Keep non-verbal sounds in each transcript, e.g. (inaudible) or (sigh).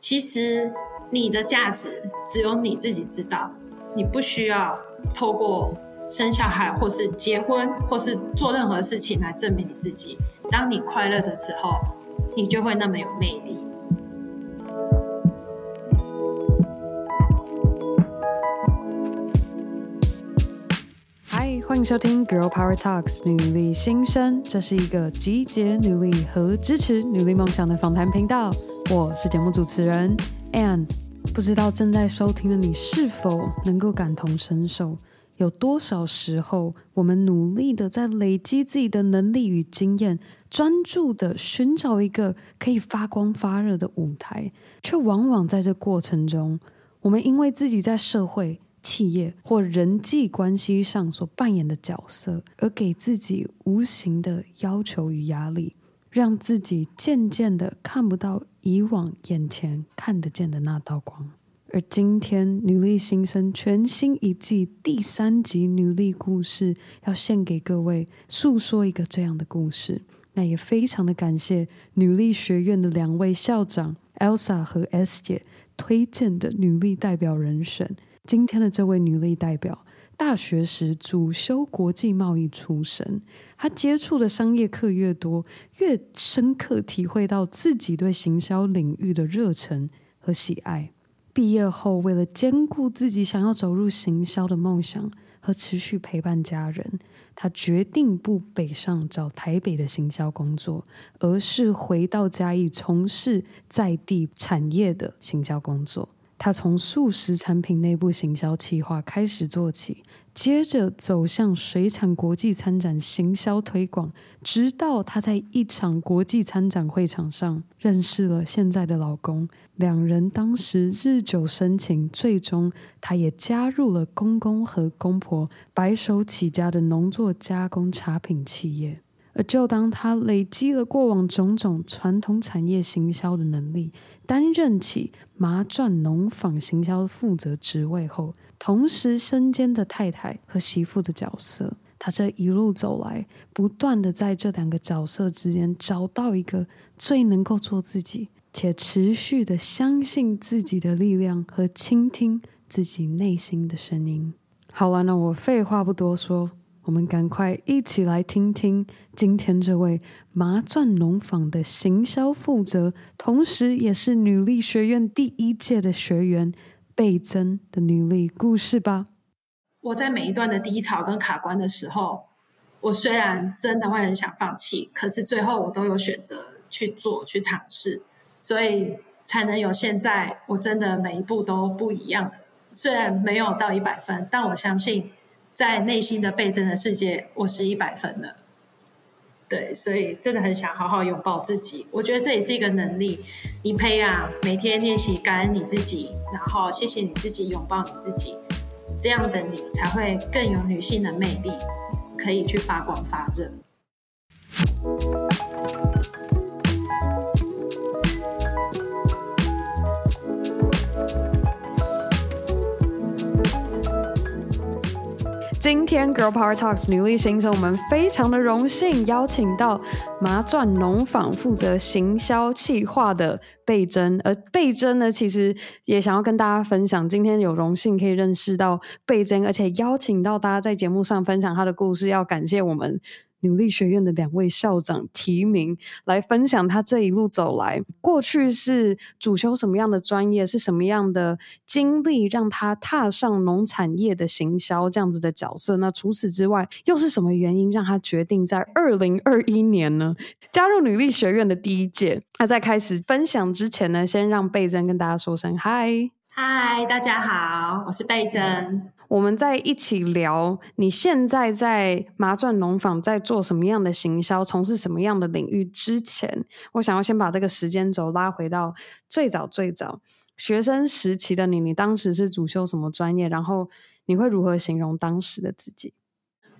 其实你的价值只有你自己知道，你不需要透过生小孩或是结婚或是做任何事情来证明你自己。当你快乐的时候，你就会那么有魅力。欢迎收听《Girl Power Talks》女力心声，这是一个集结女力和支持女力梦想的访谈频道。我是节目主持人 Ann。不知道正在收听的你是否能够感同身受？有多少时候，我们努力的在累积自己的能力与经验，专注的寻找一个可以发光发热的舞台，却往往在这过程中，我们因为自己在社会。企业或人际关系上所扮演的角色，而给自己无形的要求与压力，让自己渐渐的看不到以往眼前看得见的那道光。而今天女力新生全新一季第三集女力故事，要献给各位，诉说一个这样的故事。那也非常的感谢女力学院的两位校长 Elsa 和 S 姐推荐的女力代表人选。今天的这位女力代表，大学时主修国际贸易出身，她接触的商业课越多，越深刻体会到自己对行销领域的热忱和喜爱。毕业后，为了兼顾自己想要走入行销的梦想和持续陪伴家人，她决定不北上找台北的行销工作，而是回到嘉义从事在地产业的行销工作。他从素食产品内部行销企划开始做起，接着走向水产国际参展行销推广，直到他在一场国际参展会场上认识了现在的老公。两人当时日久生情，最终他也加入了公公和公婆白手起家的农作加工茶品企业。而就当他累积了过往种种传统产业行销的能力，担任起麻钻农坊行销负责职位后，同时身兼的太太和媳妇的角色，他这一路走来，不断的在这两个角色之间找到一个最能够做自己，且持续的相信自己的力量和倾听自己内心的声音。好了，那我废话不多说。我们赶快一起来听听今天这位麻钻农坊的行销负责，同时也是女力学院第一届的学员贝珍的女力故事吧。我在每一段的低潮跟卡关的时候，我虽然真的会很想放弃，可是最后我都有选择去做、去尝试，所以才能有现在。我真的每一步都不一样，虽然没有到一百分，但我相信。在内心的倍增的世界，我是一百分的。对，所以真的很想好好拥抱自己。我觉得这也是一个能力，你培养每天练习感恩你自己，然后谢谢你自己，拥抱你自己，这样的你才会更有女性的魅力，可以去发光发热。今天 Girl Power Talks 女力行程，我们非常的荣幸邀请到麻钻农坊负责行销企划的贝珍，而贝珍呢，其实也想要跟大家分享，今天有荣幸可以认识到贝珍，而且邀请到大家在节目上分享她的故事，要感谢我们。努力学院的两位校长提名来分享他这一路走来，过去是主修什么样的专业，是什么样的经历让他踏上农产业的行销这样子的角色？那除此之外，又是什么原因让他决定在二零二一年呢加入努力学院的第一届？那在开始分享之前呢，先让贝珍跟大家说声嗨，嗨，大家好，我是贝珍。我们在一起聊，你现在在麻钻农坊在做什么样的行销，从事什么样的领域？之前，我想要先把这个时间轴拉回到最早最早学生时期的你，你当时是主修什么专业？然后你会如何形容当时的自己？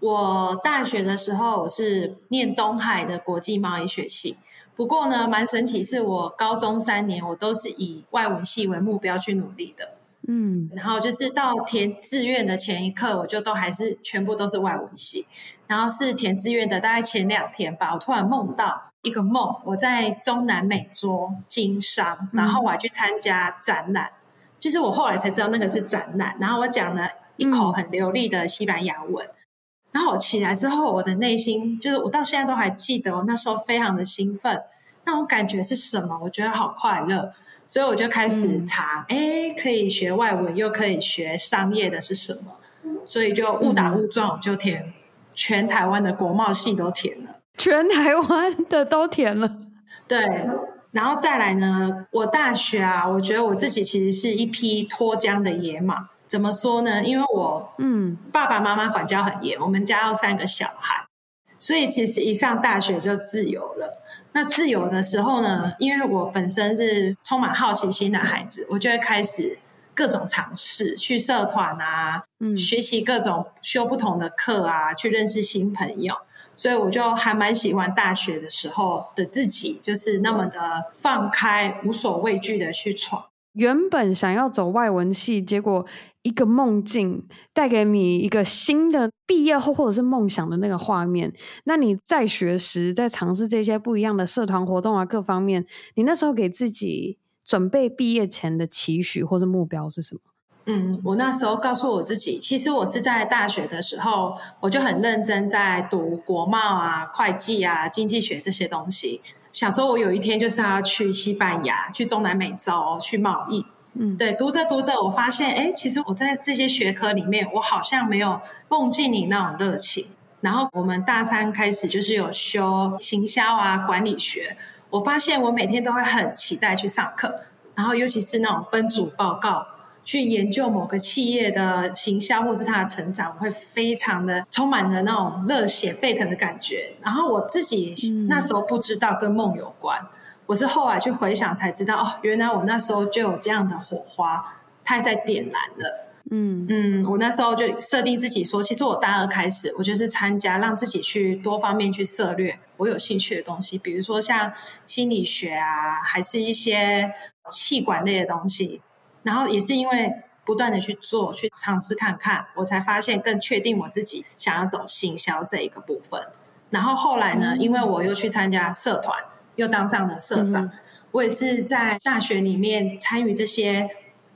我大学的时候是念东海的国际贸易学系，不过呢，蛮神奇，是我高中三年我都是以外文系为目标去努力的。嗯，然后就是到填志愿的前一刻，我就都还是全部都是外文系。然后是填志愿的大概前两天吧，我突然梦到一个梦，我在中南美洲经商，然后我还去参加展览，嗯、就是我后来才知道那个是展览，然后我讲了一口很流利的西班牙文，嗯、然后我起来之后，我的内心就是我到现在都还记得，我那时候非常的兴奋，那种感觉是什么？我觉得好快乐，所以我就开始查，哎、嗯，可以学外文又可以学商业的是什么？所以就误打误撞就填全台湾的国贸系都填了。全台湾的都填了，对，然后再来呢？我大学啊，我觉得我自己其实是一匹脱缰的野马。怎么说呢？因为我嗯，爸爸妈妈管教很严，我们家有三个小孩，所以其实一上大学就自由了。那自由的时候呢，因为我本身是充满好奇心的孩子，我就会开始各种尝试，去社团啊，嗯，学习各种修不同的课啊，去认识新朋友。所以我就还蛮喜欢大学的时候的自己，就是那么的放开、无所畏惧的去闯。原本想要走外文系，结果一个梦境带给你一个新的毕业后或者是梦想的那个画面。那你在学时在尝试这些不一样的社团活动啊，各方面，你那时候给自己准备毕业前的期许或者目标是什么？嗯，我那时候告诉我自己，其实我是在大学的时候，我就很认真在读国贸啊、会计啊、经济学这些东西，想说我有一天就是要去西班牙、去中南美洲去贸易。嗯，对，读着读着，我发现，哎，其实我在这些学科里面，我好像没有梦境里那种热情。然后我们大三开始就是有修行销啊、管理学，我发现我每天都会很期待去上课，然后尤其是那种分组报告。去研究某个企业的行销或是它的成长，我会非常的充满了那种热血沸腾的感觉。然后我自己那时候不知道跟梦有关，嗯、我是后来去回想才知道，哦，原来我那时候就有这样的火花，它在点燃了。嗯嗯，我那时候就设定自己说，其实我大二开始，我就是参加，让自己去多方面去涉略我有兴趣的东西，比如说像心理学啊，还是一些气管类的东西。然后也是因为不断的去做、去尝试看看，我才发现更确定我自己想要走行销这一个部分。然后后来呢，因为我又去参加社团，又当上了社长，嗯、我也是在大学里面参与这些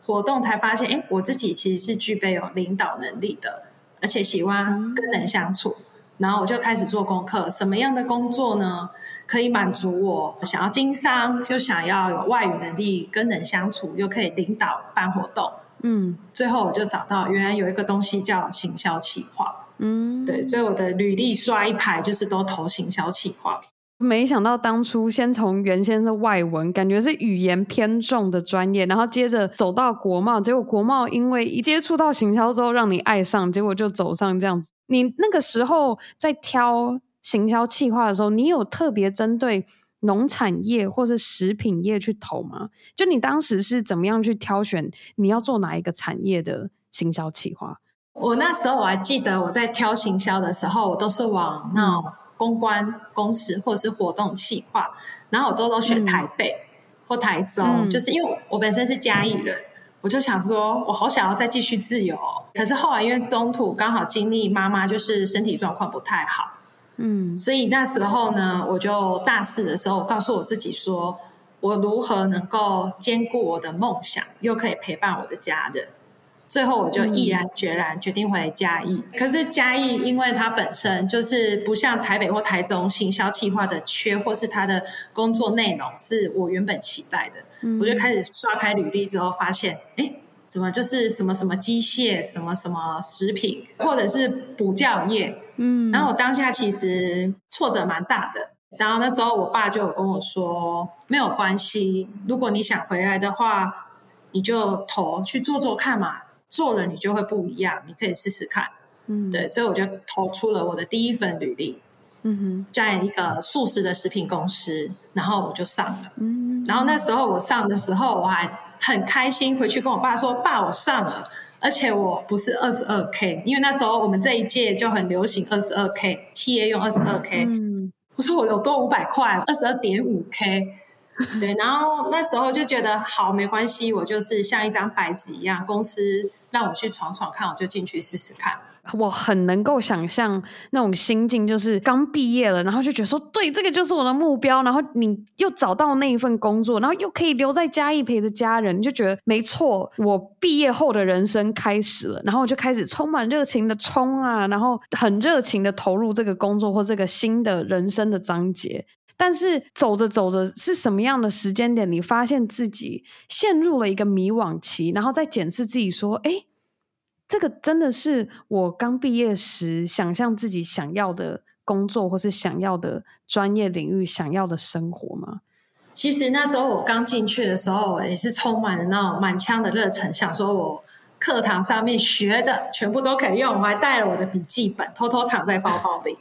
活动，才发现，哎，我自己其实是具备有领导能力的，而且喜欢跟人相处。然后我就开始做功课，什么样的工作呢？可以满足我想要经商，就想要有外语能力，跟人相处，又可以领导办活动。嗯，最后我就找到原来有一个东西叫行销企划。嗯，对，所以我的履历刷一排就是都投行销企划。没想到当初先从原先是外文，感觉是语言偏重的专业，然后接着走到国贸，结果国贸因为一接触到行销之后让你爱上，结果就走上这样子。你那个时候在挑行销企划的时候，你有特别针对农产业或是食品业去投吗？就你当时是怎么样去挑选你要做哪一个产业的行销企划？我那时候我还记得我在挑行销的时候，我都是往那种公关公司或者是活动企划，然后我都都选台北或台中，嗯、就是因为我本身是嘉义人。我就想说，我好想要再继续自由哦，可是后来因为中途刚好经历妈妈就是身体状况不太好，嗯，所以那时候呢，我就大四的时候，我告诉我自己说，我如何能够兼顾我的梦想，又可以陪伴我的家人。最后我就毅然决然决定回嘉义。嗯、可是嘉义因为它本身就是不像台北或台中行销企划的缺，或是它的工作内容是我原本期待的。嗯、我就开始刷开履历之后，发现哎，怎么就是什么什么机械，什么什么食品，或者是补教业。嗯，然后我当下其实挫折蛮大的。然后那时候我爸就有跟我说，没有关系，如果你想回来的话，你就投去做做看嘛。做了你就会不一样，你可以试试看，嗯，对，所以我就投出了我的第一份履历，嗯哼，在一个素食的食品公司，然后我就上了，嗯，然后那时候我上的时候我还很开心，回去跟我爸说，爸，我上了，而且我不是二十二 K，因为那时候我们这一届就很流行二十二 K，企业用二十二 K，嗯，我说我有多五百块，二十二点五 K，(laughs) 对，然后那时候就觉得好，没关系，我就是像一张白纸一样，公司让我去闯闯看，我就进去试试看。我很能够想象那种心境，就是刚毕业了，然后就觉得说，对，这个就是我的目标，然后你又找到那一份工作，然后又可以留在嘉义陪着家人，你就觉得没错，我毕业后的人生开始了，然后我就开始充满热情的冲啊，然后很热情的投入这个工作或这个新的人生的章节。但是走着走着，是什么样的时间点，你发现自己陷入了一个迷惘期，然后再检视自己说，哎。这个真的是我刚毕业时想象自己想要的工作，或是想要的专业领域，想要的生活吗？其实那时候我刚进去的时候，也是充满了那种满腔的热忱，想说我课堂上面学的全部都可以用，我还带了我的笔记本，偷偷藏在包包里。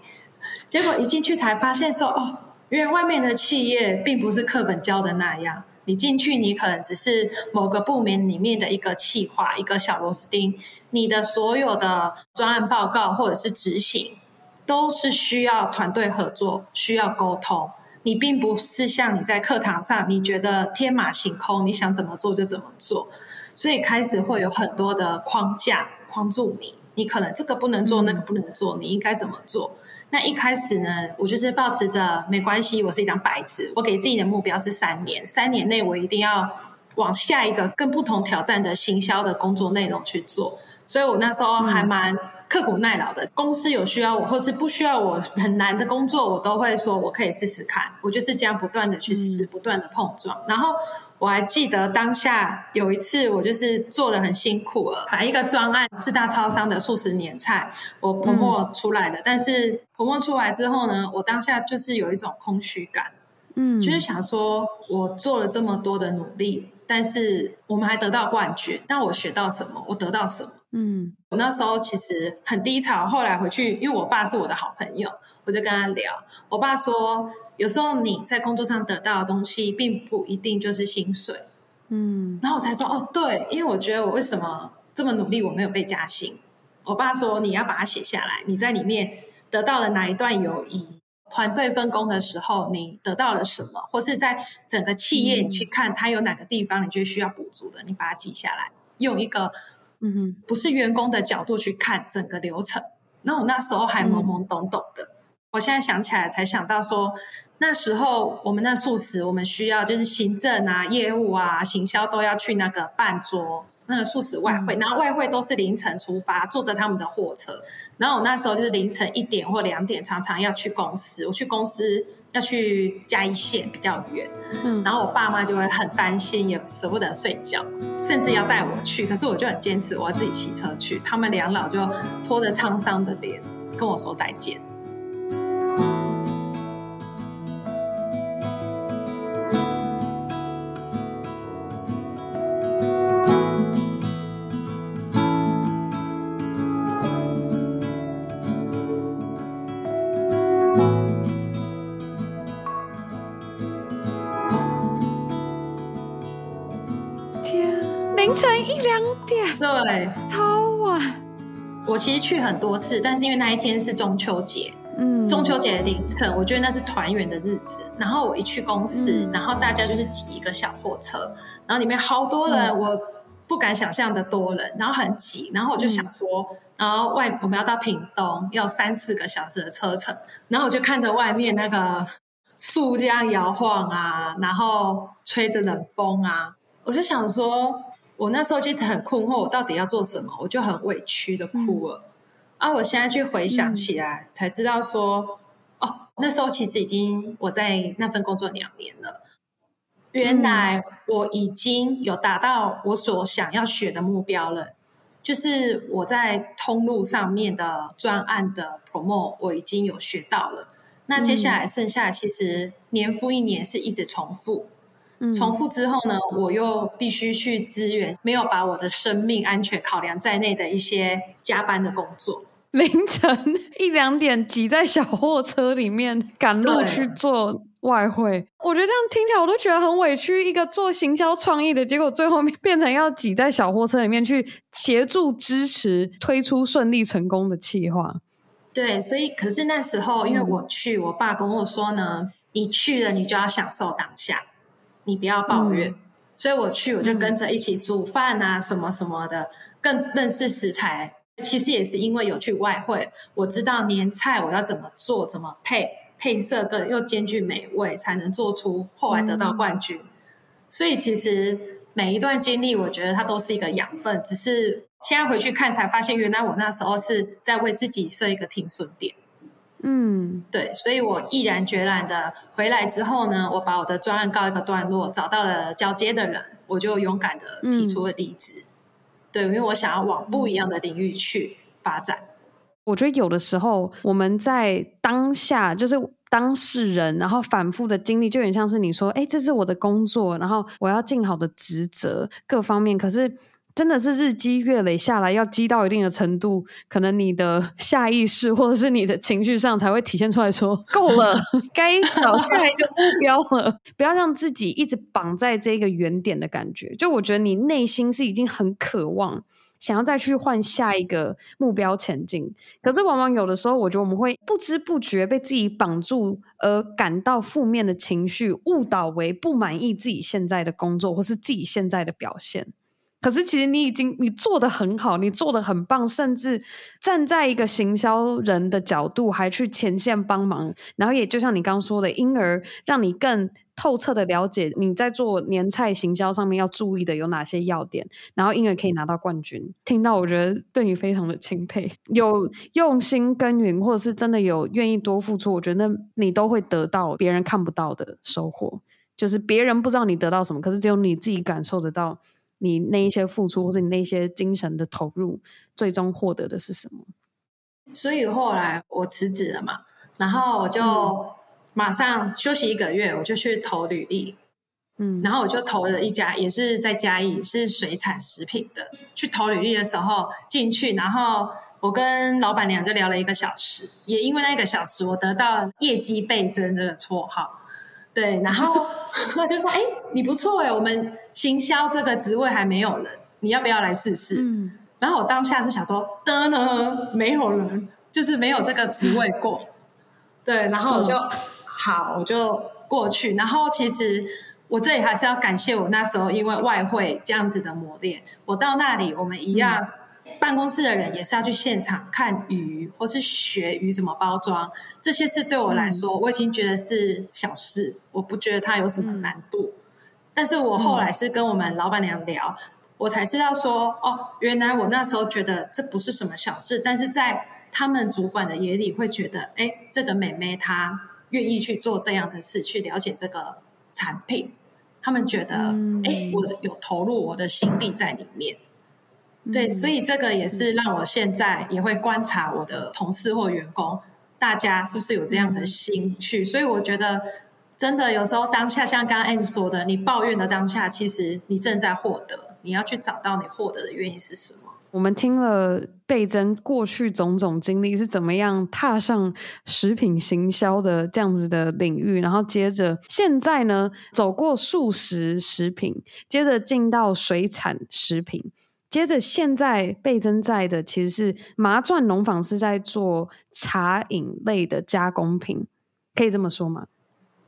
结果一进去才发现说，哦，因为外面的企业并不是课本教的那样。你进去，你可能只是某个部门里面的一个企划，一个小螺丝钉。你的所有的专案报告或者是执行，都是需要团队合作，需要沟通。你并不是像你在课堂上，你觉得天马行空，你想怎么做就怎么做。所以开始会有很多的框架框住你，你可能这个不能做，那个不能做，你应该怎么做？那一开始呢，我就是保持着没关系，我是一张白纸，我给自己的目标是三年，三年内我一定要往下一个更不同挑战的行销的工作内容去做。所以我那时候还蛮刻苦耐劳的，公司有需要我或是不需要我很难的工作，我都会说我可以试试看。我就是这样不断的去试，不断的碰撞，然后。我还记得当下有一次，我就是做的很辛苦了，把一个专案四大超商的速食年菜，我 promote 出来的。嗯、但是 promote 出来之后呢，我当下就是有一种空虚感，嗯，就是想说，我做了这么多的努力，但是我们还得到冠军，那我学到什么？我得到什么？嗯，我那时候其实很低潮。后来回去，因为我爸是我的好朋友，我就跟他聊。我爸说。有时候你在工作上得到的东西，并不一定就是薪水，嗯，然后我才说哦，对，因为我觉得我为什么这么努力，我没有被加薪。我爸说你要把它写下来，你在里面得到了哪一段友谊，团队分工的时候你得到了什么，或是在整个企业你去看它有哪个地方你觉得需要补足的，你把它记下来，用一个嗯哼不是员工的角度去看整个流程。那我那时候还懵懵懂懂的，我现在想起来才想到说。那时候我们那素食，我们需要就是行政啊、业务啊、行销都要去那个办桌，那个素食外烩，然后外汇都是凌晨出发，坐着他们的货车。然后我那时候就是凌晨一点或两点，常常要去公司。我去公司要去嘉义县，比较远，嗯，然后我爸妈就会很担心，也舍不得睡觉，甚至要带我去。可是我就很坚持，我要自己骑车去。他们两老就拖着沧桑的脸跟我说再见。对，超晚。我其实去很多次，但是因为那一天是中秋节，嗯，中秋节的凌晨，我觉得那是团圆的日子。然后我一去公司，嗯、然后大家就是挤一个小货车，然后里面好多人，嗯、我不敢想象的多人，然后很挤。然后我就想说，嗯、然后外我们要到屏东，要三四个小时的车程，然后我就看着外面那个树这样摇晃啊，然后吹着冷风啊。我就想说，我那时候就一直很困惑，我到底要做什么？我就很委屈的哭了。嗯、啊，我现在去回想起来，嗯、才知道说，哦，那时候其实已经我在那份工作两年了。原来我已经有达到我所想要学的目标了，就是我在通路上面的专案的 promote，我已经有学到了。那接下来剩下其实年复一年是一直重复。重复之后呢，我又必须去支援没有把我的生命安全考量在内的一些加班的工作。凌晨一两点挤在小货车里面赶路去做外汇，我觉得这样听起来我都觉得很委屈。一个做行销创意的，结果最后面变成要挤在小货车里面去协助支持推出顺利成功的企划。对，所以可是那时候因为我去，我爸跟我说呢，你去了你就要享受当下。你不要抱怨。嗯、所以我去，我就跟着一起煮饭啊，什么什么的，更认识食材。其实也是因为有去外汇，我知道年菜我要怎么做，怎么配，配色更又兼具美味，才能做出后来得到冠军。嗯、所以其实每一段经历，我觉得它都是一个养分。只是现在回去看，才发现原来我那时候是在为自己设一个停损点。嗯，对，所以我毅然决然的回来之后呢，我把我的专案告一个段落，找到了交接的人，我就勇敢的提出了离职。嗯、对，因为我想要往不一样的领域去发展。我觉得有的时候我们在当下就是当事人，然后反复的经历，就有点像是你说，哎，这是我的工作，然后我要尽好的职责各方面，可是。真的是日积月累下来，要积到一定的程度，可能你的下意识或者是你的情绪上才会体现出来说，够了，(laughs) 该找下一个目标了。不要让自己一直绑在这个原点的感觉。就我觉得你内心是已经很渴望，想要再去换下一个目标前进。可是往往有的时候，我觉得我们会不知不觉被自己绑住，而感到负面的情绪，误导为不满意自己现在的工作，或是自己现在的表现。可是，其实你已经你做得很好，你做得很棒，甚至站在一个行销人的角度，还去前线帮忙，然后也就像你刚刚说的，因而让你更透彻的了解你在做年菜行销上面要注意的有哪些要点，然后因而可以拿到冠军。听到我觉得对你非常的钦佩，(laughs) 有用心耕耘，或者是真的有愿意多付出，我觉得你都会得到别人看不到的收获，就是别人不知道你得到什么，可是只有你自己感受得到。你那一些付出，或者你那些精神的投入，最终获得的是什么？所以后来我辞职了嘛，然后我就马上休息一个月，我就去投履历。嗯，然后我就投了一家，也是在嘉义，是水产食品的。去投履历的时候进去，然后我跟老板娘就聊了一个小时，也因为那一个小时，我得到业绩倍增这个绰号。对，然后他 (laughs) 就说：“哎，你不错哎，我们行销这个职位还没有人，你要不要来试试？”嗯，然后我当下是想说：“的呢，没有人，就是没有这个职位过。(laughs) ”对，然后我就、嗯、好，我就过去。然后其实我这里还是要感谢我那时候，因为外汇这样子的磨练，我到那里我们一样。嗯办公室的人也是要去现场看鱼，或是学鱼怎么包装，这些事对我来说，嗯、我已经觉得是小事，我不觉得它有什么难度。嗯、但是我后来是跟我们老板娘聊，嗯、我才知道说，哦，原来我那时候觉得这不是什么小事，但是在他们主管的眼里会觉得，哎，这个妹妹她愿意去做这样的事，去了解这个产品，他们觉得，哎、嗯，我有投入我的心力在里面。对，所以这个也是让我现在也会观察我的同事或员工，大家是不是有这样的兴趣？所以我觉得，真的有时候当下像刚刚 Anne 说的，你抱怨的当下，其实你正在获得，你要去找到你获得的原因是什么。我们听了倍增过去种种经历是怎么样踏上食品行销的这样子的领域，然后接着现在呢，走过素食食品，接着进到水产食品。接着，现在倍增在的其实是麻钻农坊，是在做茶饮类的加工品，可以这么说吗？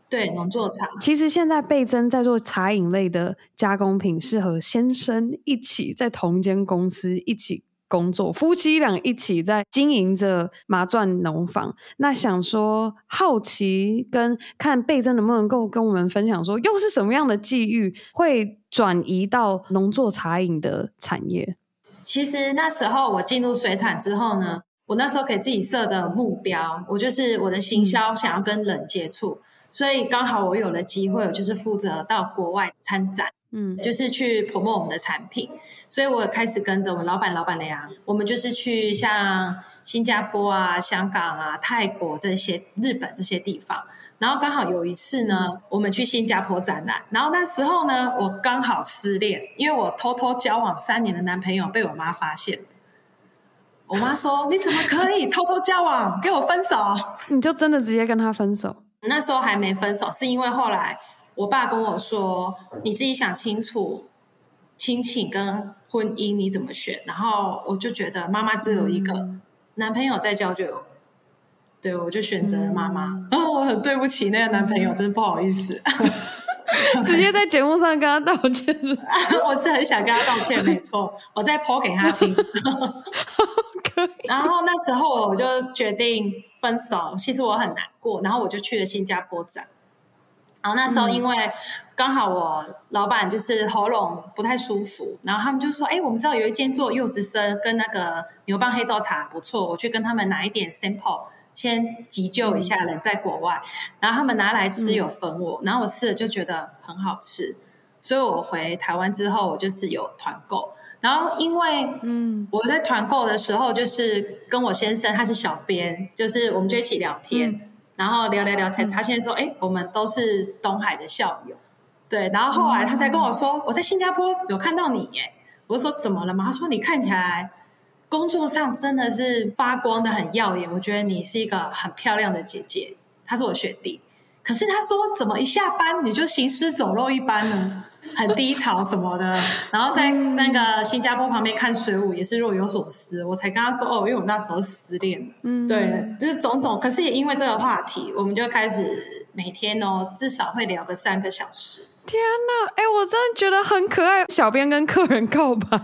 对，农作茶。其实现在倍增在做茶饮类的加工品，是和先生一起在同一间公司一起。工作，夫妻俩一起在经营着麻钻农坊。那想说，好奇跟看贝珍能不能够跟我们分享说，又是什么样的际遇会转移到农作茶饮的产业？其实那时候我进入水产之后呢，我那时候给自己设的目标，我就是我的行销想要跟人接触，所以刚好我有了机会，我就是负责到国外参展。嗯，就是去 promote 我们的产品，所以我开始跟着我们老板、老板娘，我们就是去像新加坡啊、香港啊、泰国这些、日本这些地方。然后刚好有一次呢，我们去新加坡展览，然后那时候呢，我刚好失恋，因为我偷偷交往三年的男朋友被我妈发现。我妈说：“你怎么可以偷偷交往？给我分手！”你就真的直接跟他分手？那时候还没分手，是因为后来。我爸跟我说：“你自己想清楚，亲情跟婚姻你怎么选？”然后我就觉得妈妈只有一个，嗯、男朋友再交就有。对，我就选择了妈妈。嗯、哦，我很对不起那个男朋友，嗯、真不好意思。(laughs) (laughs) 直接在节目上跟他道歉了。(laughs) 我是很想跟他道歉，没错，我再 po 给他听。然后那时候我就决定分手，其实我很难过，然后我就去了新加坡展。然后那时候因为刚好我老板就是喉咙不太舒服，然后他们就说：“哎，我们知道有一间做柚子参跟那个牛蒡黑豆茶不错，我去跟他们拿一点 sample。”先急救一下人在国外，然后他们拿来吃有分我，然后我吃了就觉得很好吃，所以我回台湾之后我就是有团购，然后因为嗯。我在团购的时候就是跟我先生他是小编，就是我们就一起聊天，然后聊聊聊才发现说哎我们都是东海的校友，对，然后后来他才跟我说我在新加坡有看到你耶，我就说怎么了嘛？他说你看起来。工作上真的是发光的很耀眼，我觉得你是一个很漂亮的姐姐。他是我学弟，可是他说怎么一下班你就行尸走肉一般呢？很低潮什么的，然后在那个新加坡旁边看水舞也是若有所思。我才跟他说哦，因为我那时候失恋了，嗯，对，就是种种。可是也因为这个话题，我们就开始每天哦至少会聊个三个小时。天哪，哎，我真的觉得很可爱。小编跟客人告白。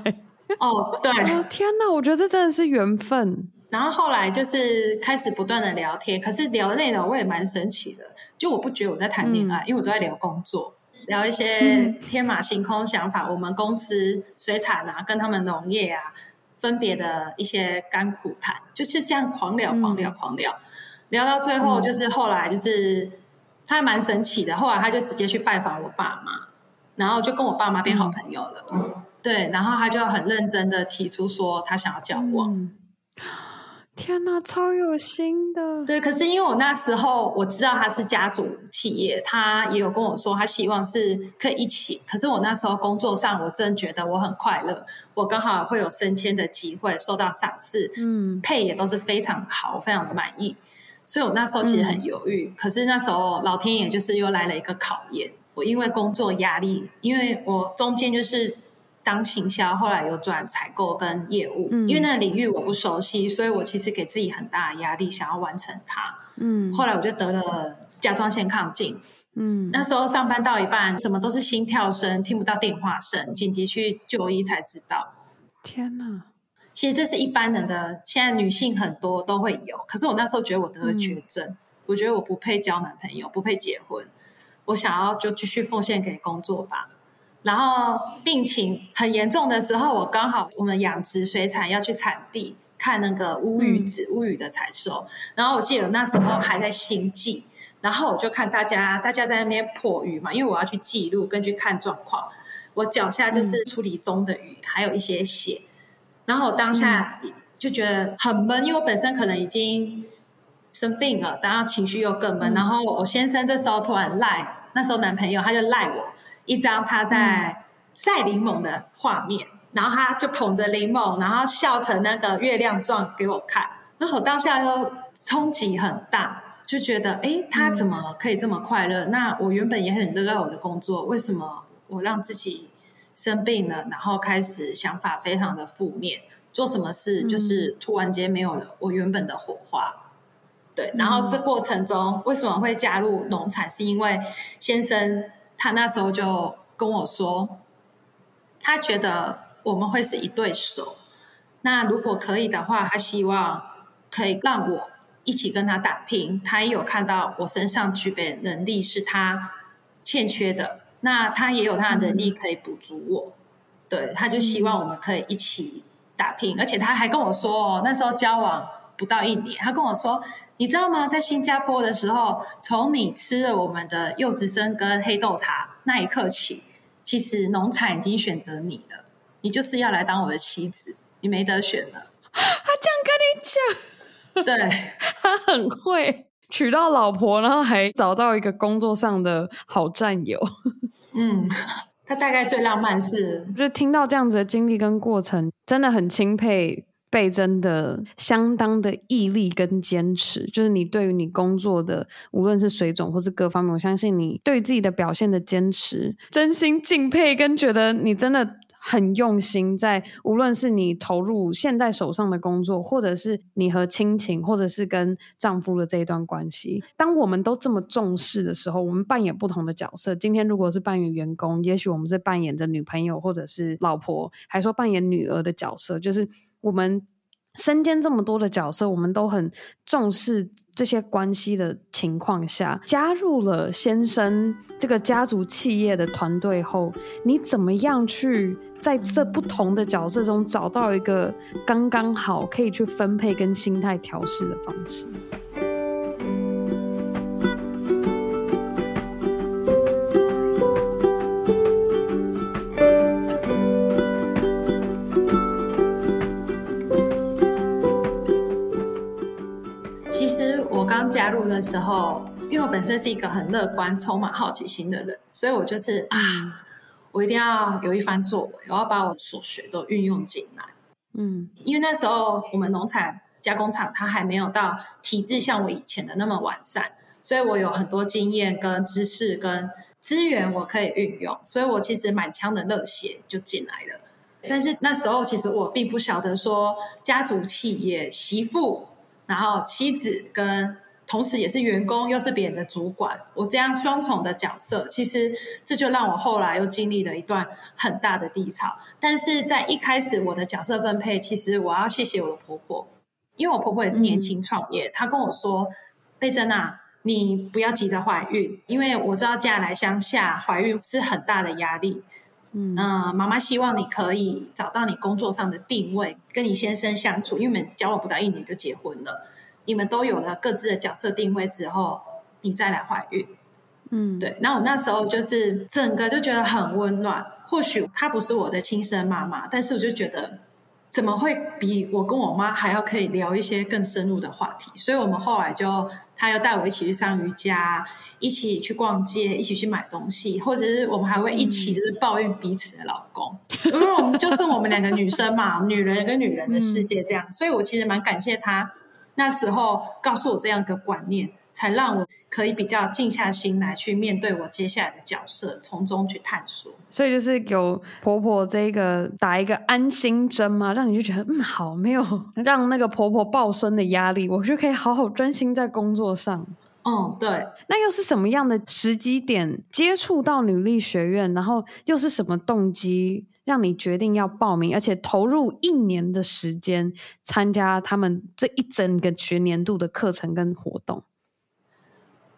哦，对，哦，天哪，我觉得这真的是缘分。然后后来就是开始不断的聊天，可是聊的内容我也蛮神奇的，就我不觉得我在谈恋爱，嗯、因为我都在聊工作，聊一些天马行空想法，嗯、我们公司水产啊，跟他们农业啊，分别的一些甘苦谈，就是这样狂聊狂聊狂聊，聊到最后就是后来就是他还蛮神奇的，后来他就直接去拜访我爸妈，然后就跟我爸妈变好朋友了。嗯对，然后他就很认真的提出说他想要交往。嗯、天哪，超有心的。对，可是因为我那时候我知道他是家族企业，他也有跟我说他希望是可以一起。可是我那时候工作上，我真觉得我很快乐，我刚好会有升迁的机会，受到赏识，嗯，配也都是非常好，非常的满意。所以我那时候其实很犹豫。嗯、可是那时候老天爷就是又来了一个考验。我因为工作压力，因为我中间就是。当行销，后来有转采购跟业务，嗯、因为那个领域我不熟悉，所以我其实给自己很大的压力，想要完成它。嗯，后来我就得了甲状腺亢进。嗯，那时候上班到一半，什么都是心跳声，听不到电话声，紧急去就医才知道。天哪！其实这是一般人的，现在女性很多都会有。可是我那时候觉得我得了绝症，嗯、我觉得我不配交男朋友，不配结婚，我想要就继续奉献给工作吧。然后病情很严重的时候，我刚好我们养殖水产要去产地看那个乌鱼子、乌鱼的采收。然后我记得那时候还在兴季，然后我就看大家大家在那边破鱼嘛，因为我要去记录，根据看状况。我脚下就是处理中的鱼，还有一些血。然后我当下就觉得很闷，因为我本身可能已经生病了，然后情绪又更闷。然后我先生这时候突然赖，那时候男朋友他就赖我。一张他在晒柠檬的画面，嗯、然后他就捧着柠檬，然后笑成那个月亮状给我看，然后我当下就冲击很大，就觉得哎，他怎么可以这么快乐？嗯、那我原本也很热爱我的工作，为什么我让自己生病了，然后开始想法非常的负面，做什么事就是突然间没有了我原本的火花。对，然后这过程中为什么会加入农产？是因为先生。他那时候就跟我说，他觉得我们会是一对手。那如果可以的话，他希望可以让我一起跟他打拼。他也有看到我身上具备能力是他欠缺的，那他也有他的能力可以补足我。嗯、对，他就希望我们可以一起打拼。而且他还跟我说，哦，那时候交往不到一年，他跟我说。你知道吗？在新加坡的时候，从你吃了我们的柚子生跟黑豆茶那一刻起，其实农场已经选择你了。你就是要来当我的妻子，你没得选了。他这样跟你讲，对，他很会娶到老婆，然后还找到一个工作上的好战友。嗯，他大概最浪漫是，就听到这样子的经历跟过程，真的很钦佩。倍增的相当的毅力跟坚持，就是你对于你工作的无论是水准或是各方面，我相信你对自己的表现的坚持，真心敬佩跟觉得你真的很用心在，无论是你投入现在手上的工作，或者是你和亲情，或者是跟丈夫的这一段关系。当我们都这么重视的时候，我们扮演不同的角色。今天如果是扮演员工，也许我们是扮演着女朋友，或者是老婆，还说扮演女儿的角色，就是我们。身兼这么多的角色，我们都很重视这些关系的情况下，加入了先生这个家族企业的团队后，你怎么样去在这不同的角色中找到一个刚刚好可以去分配跟心态调试的方式？加入的时候，因为我本身是一个很乐观、充满好奇心的人，所以我就是啊，我一定要有一番作为，我要把我所学都运用进来。嗯，因为那时候我们农产加工厂它还没有到体制像我以前的那么完善，所以我有很多经验、跟知识、跟资源我可以运用，所以我其实满腔的热血就进来了。但是那时候其实我并不晓得说家族企业媳妇，然后妻子跟。同时，也是员工，又是别人的主管，我这样双重的角色，其实这就让我后来又经历了一段很大的低潮。但是在一开始，我的角色分配，其实我要谢谢我的婆婆，因为我婆婆也是年轻创业，她跟我说：“贝珍啊，你不要急着怀孕，因为我知道嫁来乡下怀孕是很大的压力。嗯，妈妈希望你可以找到你工作上的定位，跟你先生相处，因为你们交往不到一年就结婚了。”你们都有了各自的角色定位之后，你再来怀孕，嗯，对。那我那时候就是整个就觉得很温暖。或许她不是我的亲生妈妈，但是我就觉得怎么会比我跟我妈还要可以聊一些更深入的话题。所以我们后来就，她又带我一起去上瑜伽，一起去逛街，一起去买东西，或者是我们还会一起就是抱怨彼此的老公，因为我们就剩我们两个女生嘛，女人跟女人的世界这样。所以我其实蛮感谢他。那时候告诉我这样一个观念，才让我可以比较静下心来去面对我接下来的角色，从中去探索。所以就是有婆婆这个打一个安心针嘛，让你就觉得嗯好，没有 (laughs) 让那个婆婆抱孙的压力，我就可以好好专心在工作上。嗯，对。那又是什么样的时机点接触到女力学院？然后又是什么动机？让你决定要报名，而且投入一年的时间参加他们这一整个学年度的课程跟活动。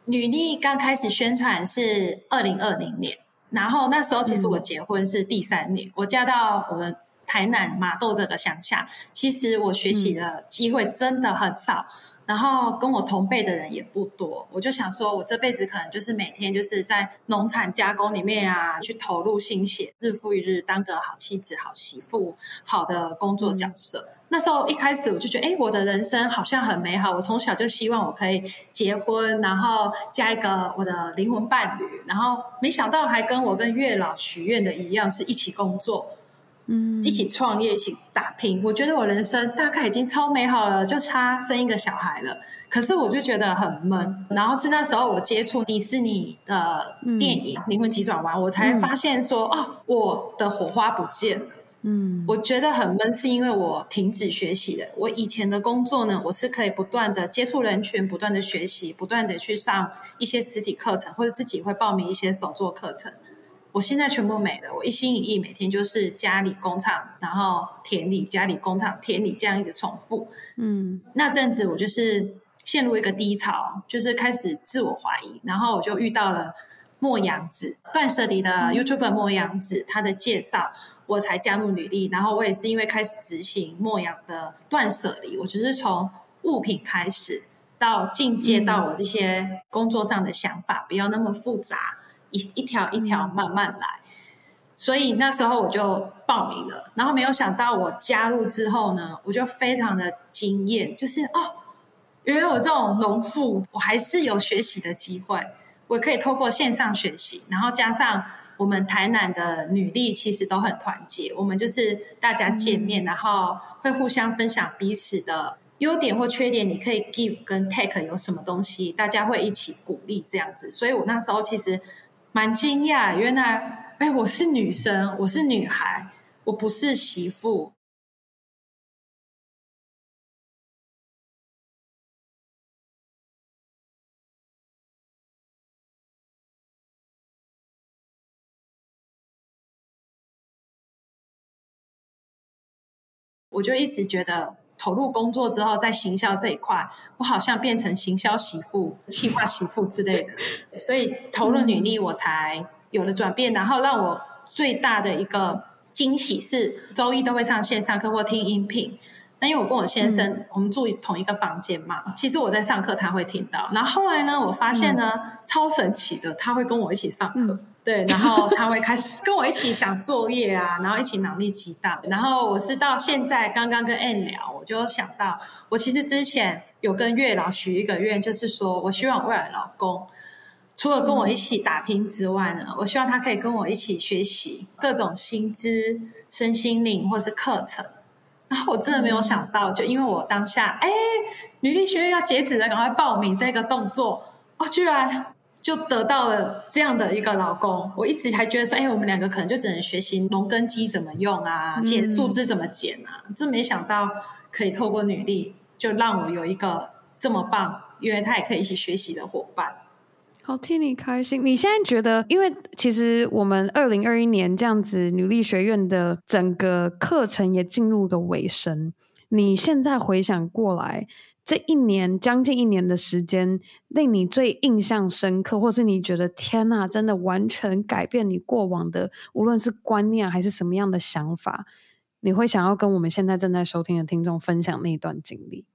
女力刚开始宣传是二零二零年，然后那时候其实我结婚是第三年，我嫁到我的台南马豆这个乡下，其实我学习的机会真的很少。然后跟我同辈的人也不多，我就想说，我这辈子可能就是每天就是在农产加工里面啊，去投入心血，日复一日，当个好妻子、好媳妇、好的工作角色。那时候一开始我就觉得，哎，我的人生好像很美好。我从小就希望我可以结婚，然后加一个我的灵魂伴侣，然后没想到还跟我跟月老许愿的一样，是一起工作。嗯，一起创业，一起打拼。我觉得我人生大概已经超美好了，就差生一个小孩了。可是我就觉得很闷。然后是那时候我接触迪士尼的电影《灵魂急转弯》，我才发现说，哦，我的火花不见了。嗯，我觉得很闷，是因为我停止学习了。我以前的工作呢，我是可以不断的接触人群，不断的学习，不断的去上一些实体课程，或者自己会报名一些手作课程。我现在全部没了，我一心一意每天就是家里工厂，然后田里，家里工厂，田里这样一直重复。嗯，那阵子我就是陷入一个低潮，就是开始自我怀疑，然后我就遇到了莫阳子断舍离的 YouTuber 末羊子，他的介绍，我才加入履历。然后我也是因为开始执行莫阳的断舍离，我就是从物品开始，到进阶到我这些工作上的想法，不要那么复杂。一一条一条慢慢来，所以那时候我就报名了，然后没有想到我加入之后呢，我就非常的惊艳，就是哦，原来我这种农妇，我还是有学习的机会，我可以透过线上学习，然后加上我们台南的女力其实都很团结，我们就是大家见面，然后会互相分享彼此的优点或缺点，你可以 give 跟 take 有什么东西，大家会一起鼓励这样子，所以我那时候其实。蛮惊讶，原来，哎，我是女生，我是女孩，我不是媳妇。我就一直觉得投入工作之后，在行销这一块，我好像变成行销媳妇、企划媳妇之类的，所以投入女力，我才有了转变。然后让我最大的一个惊喜是，周一都会上线上课或听音频。那因为我跟我先生，嗯、我们住同一个房间嘛，其实我在上课，他会听到。然后后来呢，我发现呢，嗯、超神奇的，他会跟我一起上课。嗯对，然后他会开始跟我一起想作业啊，然后一起脑力激荡。然后我是到现在刚刚跟 Ann 聊，我就想到，我其实之前有跟月老许一个愿，就是说我希望未来老公除了跟我一起打拼之外呢，我希望他可以跟我一起学习各种新知、身心灵或是课程。然后我真的没有想到，就因为我当下哎，女力学院要截止了，赶快报名这个动作，哦，居然。就得到了这样的一个老公，我一直还觉得说，哎，我们两个可能就只能学习农耕机怎么用啊，剪树枝怎么剪啊，真、嗯、没想到可以透过女力，就让我有一个这么棒，因为他也可以一起学习的伙伴。好替你开心。你现在觉得，因为其实我们二零二一年这样子，女力学院的整个课程也进入个尾声，你现在回想过来。这一年将近一年的时间，令你最印象深刻，或是你觉得天呐，真的完全改变你过往的，无论是观念还是什么样的想法，你会想要跟我们现在正在收听的听众分享那一段经历？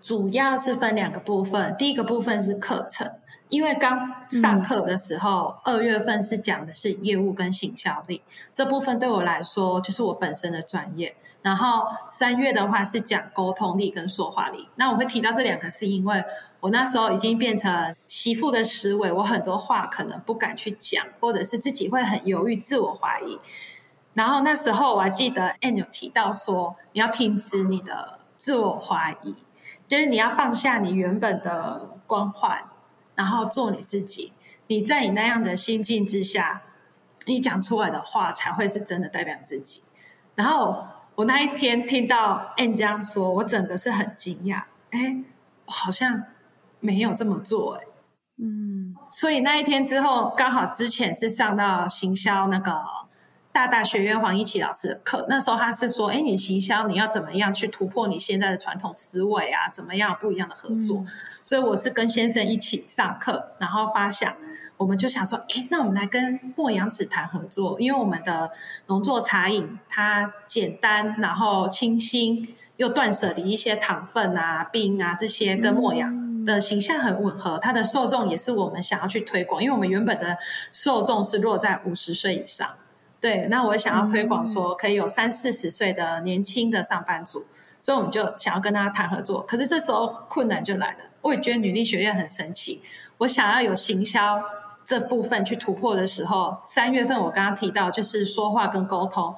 主要是分两个部分，第一个部分是课程。因为刚上课的时候，嗯、二月份是讲的是业务跟行销力这部分，对我来说就是我本身的专业。然后三月的话是讲沟通力跟说话力。那我会提到这两个，是因为我那时候已经变成媳妇的思维，我很多话可能不敢去讲，或者是自己会很犹豫、自我怀疑。然后那时候我还记得 Ann 有提到说，你要停止你的自我怀疑，就是你要放下你原本的光环。然后做你自己，你在你那样的心境之下，你讲出来的话才会是真的代表自己。然后我那一天听到 Ann 这样说，我整个是很惊讶，哎，我好像没有这么做，哎，嗯，所以那一天之后，刚好之前是上到行销那个。大大学院黄一琦老师的课，那时候他是说：“哎，你行销你要怎么样去突破你现在的传统思维啊？怎么样不一样的合作？”嗯、所以我是跟先生一起上课，然后发想，我们就想说：“哎，那我们来跟末羊紫檀合作，因为我们的农作茶饮它简单，然后清新，又断舍离一些糖分啊、冰啊这些，跟末羊的形象很吻合。它的受众也是我们想要去推广，因为我们原本的受众是落在五十岁以上。”对，那我想要推广说，可以有三四十岁的年轻的上班族，所以我们就想要跟他谈合作。可是这时候困难就来了，我也觉得女力学院很神奇。我想要有行销这部分去突破的时候，三月份我刚刚提到就是说话跟沟通。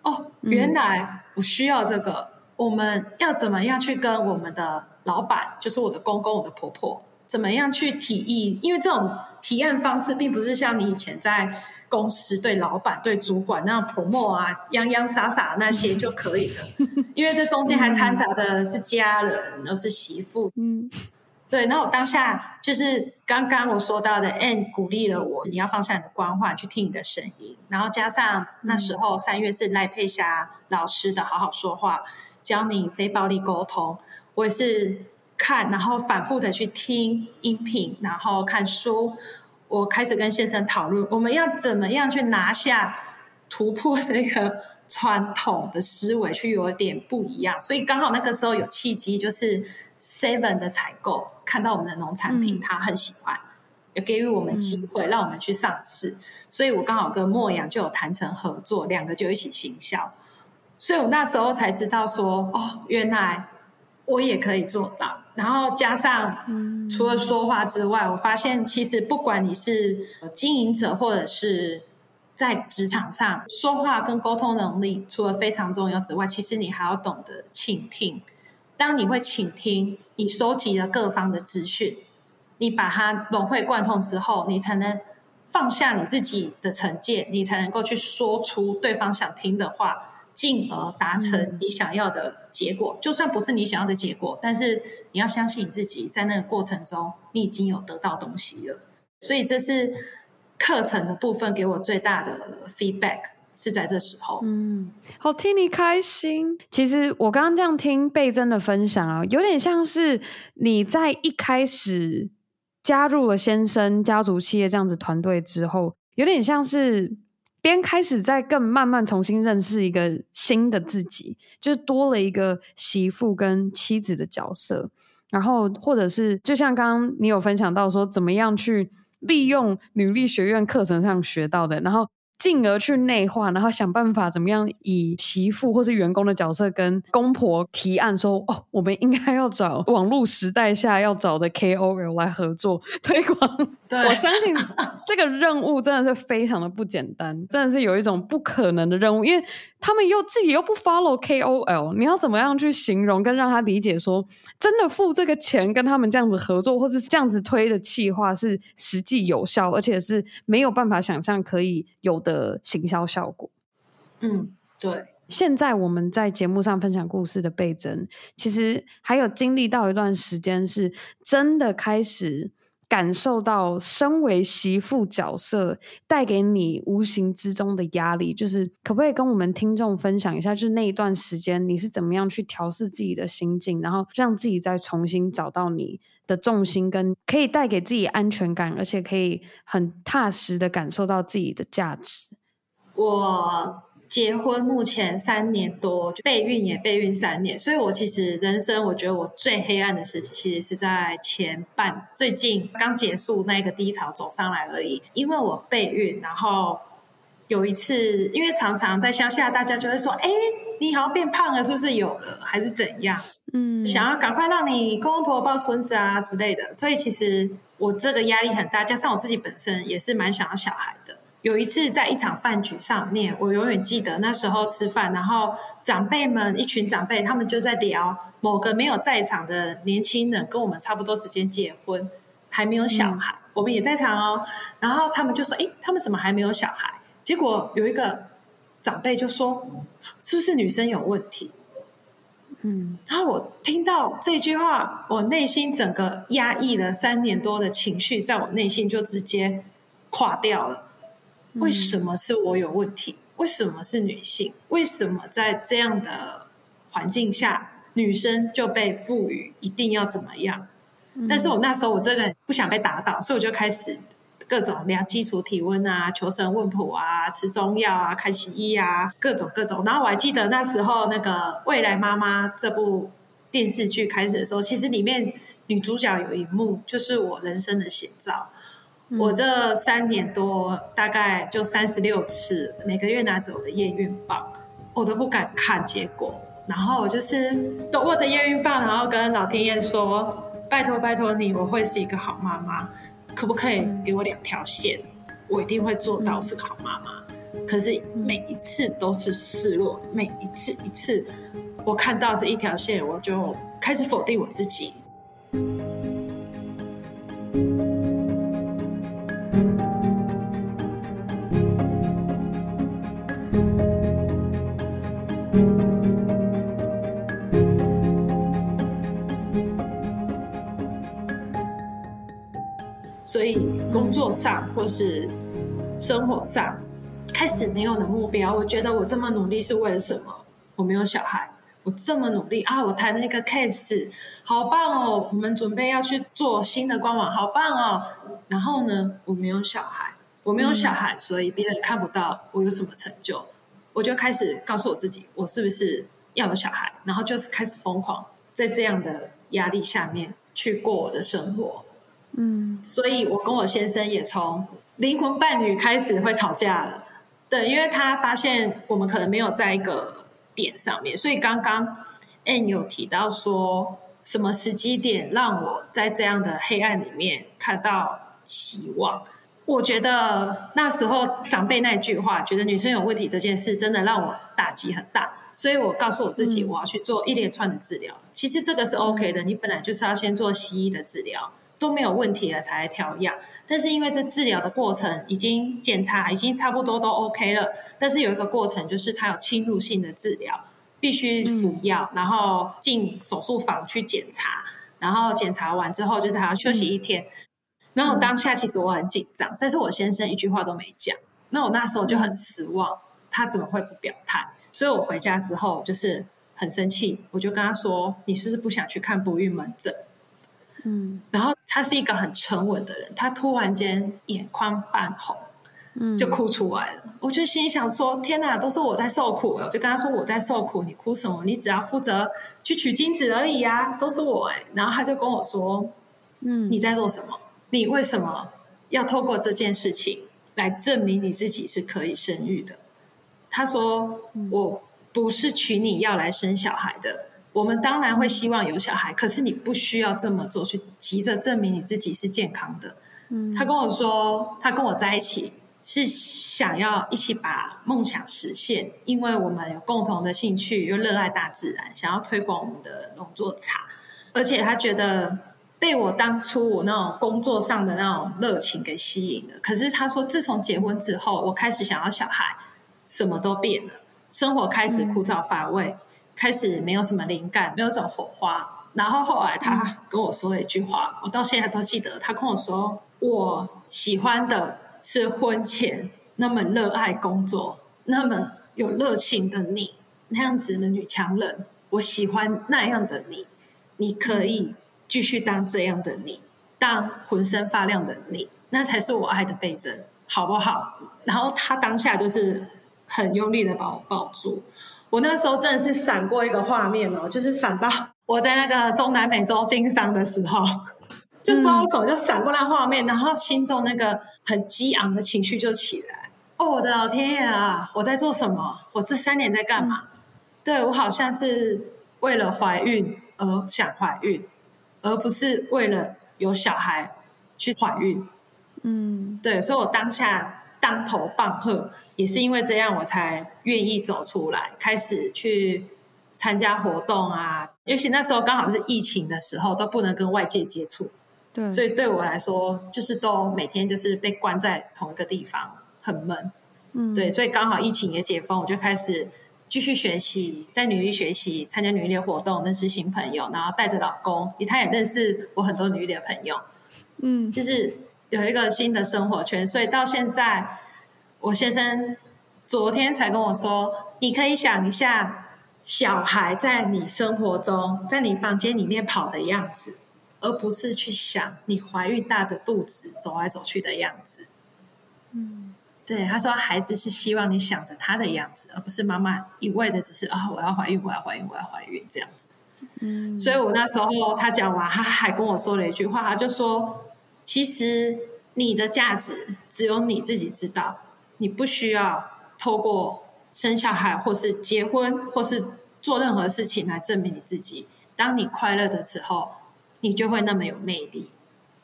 哦，原来我需要这个。我们要怎么样去跟我们的老板，就是我的公公、我的婆婆，怎么样去提议？因为这种提案方式并不是像你以前在。公司对老板、对主管那样 promote 啊，洋洋洒洒那些就可以了，(laughs) 因为这中间还掺杂的是家人，都是媳妇。嗯，对。那我当下就是刚刚我说到的，Ann 鼓励了我，你要放下你的光环，去听你的声音。然后加上那时候三月是赖佩霞老师的好好说话，教你非暴力沟通。我也是看，然后反复的去听音频，然后看书。我开始跟先生讨论，我们要怎么样去拿下、突破这个传统的思维，去有点不一样。所以刚好那个时候有契机，就是 Seven 的采购看到我们的农产品，他很喜欢，也给予我们机会，让我们去上市。所以我刚好跟莫阳就有谈成合作，两个就一起行销。所以我那时候才知道说，哦，原来我也可以做到。然后加上，除了说话之外，我发现其实不管你是经营者或者是在职场上，说话跟沟通能力除了非常重要之外，其实你还要懂得倾听。当你会倾听，你收集了各方的资讯，你把它融会贯通之后，你才能放下你自己的成见，你才能够去说出对方想听的话，进而达成你想要的结果。就算不是你想要的结果，但是你要相信你自己，在那个过程中，你已经有得到东西了。所以这是课程的部分给我最大的 feedback。是在这时候，嗯，好替你开心。其实我刚刚这样听贝珍的分享啊，有点像是你在一开始加入了先生家族企业这样子团队之后，有点像是边开始在更慢慢重新认识一个新的自己，就是多了一个媳妇跟妻子的角色，然后或者是就像刚刚你有分享到说，怎么样去利用女力学院课程上学到的，然后。进而去内化，然后想办法怎么样以媳妇或是员工的角色跟公婆提案说：“哦，我们应该要找网络时代下要找的 KOL 来合作推广。”对，我相信 (laughs) 这个任务真的是非常的不简单，真的是有一种不可能的任务，因为他们又自己又不 follow KOL，你要怎么样去形容跟让他理解说，真的付这个钱跟他们这样子合作，或是这样子推的企划是实际有效，而且是没有办法想象可以有的行销效果。嗯，对。现在我们在节目上分享故事的倍增，其实还有经历到一段时间，是真的开始。感受到身为媳妇角色带给你无形之中的压力，就是可不可以跟我们听众分享一下，就是那一段时间你是怎么样去调试自己的心境，然后让自己再重新找到你的重心，跟可以带给自己安全感，而且可以很踏实的感受到自己的价值。我。结婚目前三年多，备孕也备孕三年，所以我其实人生我觉得我最黑暗的时期，其实是在前半最近刚结束那个低潮走上来而已。因为我备孕，然后有一次，因为常常在乡下，大家就会说：“哎，你好像变胖了，是不是有了，还是怎样？”嗯，想要赶快让你公公婆婆抱孙子啊之类的。所以其实我这个压力很大，加上我自己本身也是蛮想要小孩的。有一次在一场饭局上面，我永远记得那时候吃饭，然后长辈们一群长辈，他们就在聊某个没有在场的年轻人，跟我们差不多时间结婚，还没有小孩，嗯、我们也在场哦。然后他们就说：“诶，他们怎么还没有小孩？”结果有一个长辈就说：“是不是女生有问题？”嗯，然后我听到这句话，我内心整个压抑了三年多的情绪，在我内心就直接垮掉了。为什么是我有问题？为什么是女性？为什么在这样的环境下，女生就被赋予一定要怎么样？但是我那时候我这个人不想被打倒，所以我就开始各种量基础体温啊、求神问卜啊、吃中药啊、看西医啊，各种各种。然后我还记得那时候那个《未来妈妈》这部电视剧开始的时候，其实里面女主角有一幕就是我人生的写照。我这三年多，大概就三十六次，每个月拿着我的验孕棒，我都不敢看结果。然后我就是都握着验孕棒，然后跟老天爷说：“拜托拜托你，我会是一个好妈妈，可不可以给我两条线？我一定会做到是个好妈妈。”可是每一次都是失落，每一次一次，我看到是一条线，我就开始否定我自己。工作上或是生活上开始没有了目标。我觉得我这么努力是为了什么？我没有小孩，我这么努力啊！我谈了一个 case，好棒哦！我们准备要去做新的官网，好棒哦！然后呢，我没有小孩，我没有小孩，所以别人看不到我有什么成就。我就开始告诉我自己，我是不是要有小孩？然后就是开始疯狂在这样的压力下面去过我的生活。嗯，所以我跟我先生也从灵魂伴侣开始会吵架了，对，因为他发现我们可能没有在一个点上面，所以刚刚 Ann 有提到说什么时机点让我在这样的黑暗里面看到希望。我觉得那时候长辈那句话，觉得女生有问题这件事，真的让我打击很大，所以我告诉我自己，我要去做一连串的治疗。其实这个是 OK 的，你本来就是要先做西医的治疗。都没有问题了才来调养，但是因为这治疗的过程已经检查已经差不多都 OK 了，但是有一个过程就是他有侵入性的治疗，必须服药，嗯、然后进手术房去检查，然后检查完之后就是还要休息一天。嗯、然后当下其实我很紧张，但是我先生一句话都没讲，那我那时候就很失望，他怎么会不表态？所以我回家之后就是很生气，我就跟他说：“你是不是不想去看不孕门诊？”嗯，然后他是一个很沉稳的人，他突然间眼眶泛红，嗯，就哭出来了。我就心里想说：“天哪，都是我在受苦。”我就跟他说：“我在受苦，你哭什么？你只要负责去取精子而已呀，都是我哎。”然后他就跟我说：“嗯，你在做什么？你为什么要透过这件事情来证明你自己是可以生育的？”他说：“我不是娶你要来生小孩的。我们当然会希望有小孩，可是你不需要这么做，去急着证明你自己是健康的。”嗯，他跟我说，他跟我在一起是想要一起把梦想实现，因为我们有共同的兴趣，又热爱大自然，想要推广我们的农作茶。而且他觉得被我当初我那种工作上的那种热情给吸引了。可是他说，自从结婚之后，我开始想要小孩。什么都变了，生活开始枯燥乏味，嗯、开始没有什么灵感，没有什么火花。然后后来他跟我说了一句话，我到现在都记得。他跟我说：“我喜欢的是婚前那么热爱工作、那么有热情的你，那样子的女强人。我喜欢那样的你，你可以继续当这样的你，当浑身发亮的你，那才是我爱的倍增，好不好？”然后他当下就是。很用力的把我抱住，我那时候真的是闪过一个画面哦，就是闪到 (laughs) 我在那个中南美洲经商的时候，就不知道为什么就闪过那画面，然后心中那个很激昂的情绪就起来。哦，我的老天爷啊，我在做什么？我这三年在干嘛？嗯、对，我好像是为了怀孕而想怀孕，而不是为了有小孩去怀孕。嗯，对，所以我当下当头棒喝。也是因为这样，我才愿意走出来，开始去参加活动啊。尤其那时候刚好是疫情的时候，都不能跟外界接触，对，所以对我来说，就是都每天就是被关在同一个地方，很闷。嗯，对，所以刚好疫情也解封，我就开始继续学习，在女力学习，参加女力活动，认识新朋友，然后带着老公，他也认识我很多女力的朋友。嗯，就是有一个新的生活圈，所以到现在。我先生昨天才跟我说：“你可以想一下，小孩在你生活中，在你房间里面跑的样子，而不是去想你怀孕大着肚子走来走去的样子。”嗯，对，他说孩子是希望你想着他的样子，而不是妈妈一味的只是啊，我要怀孕，我要怀孕，我要怀孕这样子。嗯，所以我那时候他讲完，他还跟我说了一句话，他就说：“其实你的价值只有你自己知道。”你不需要透过生小孩，或是结婚，或是做任何事情来证明你自己。当你快乐的时候，你就会那么有魅力。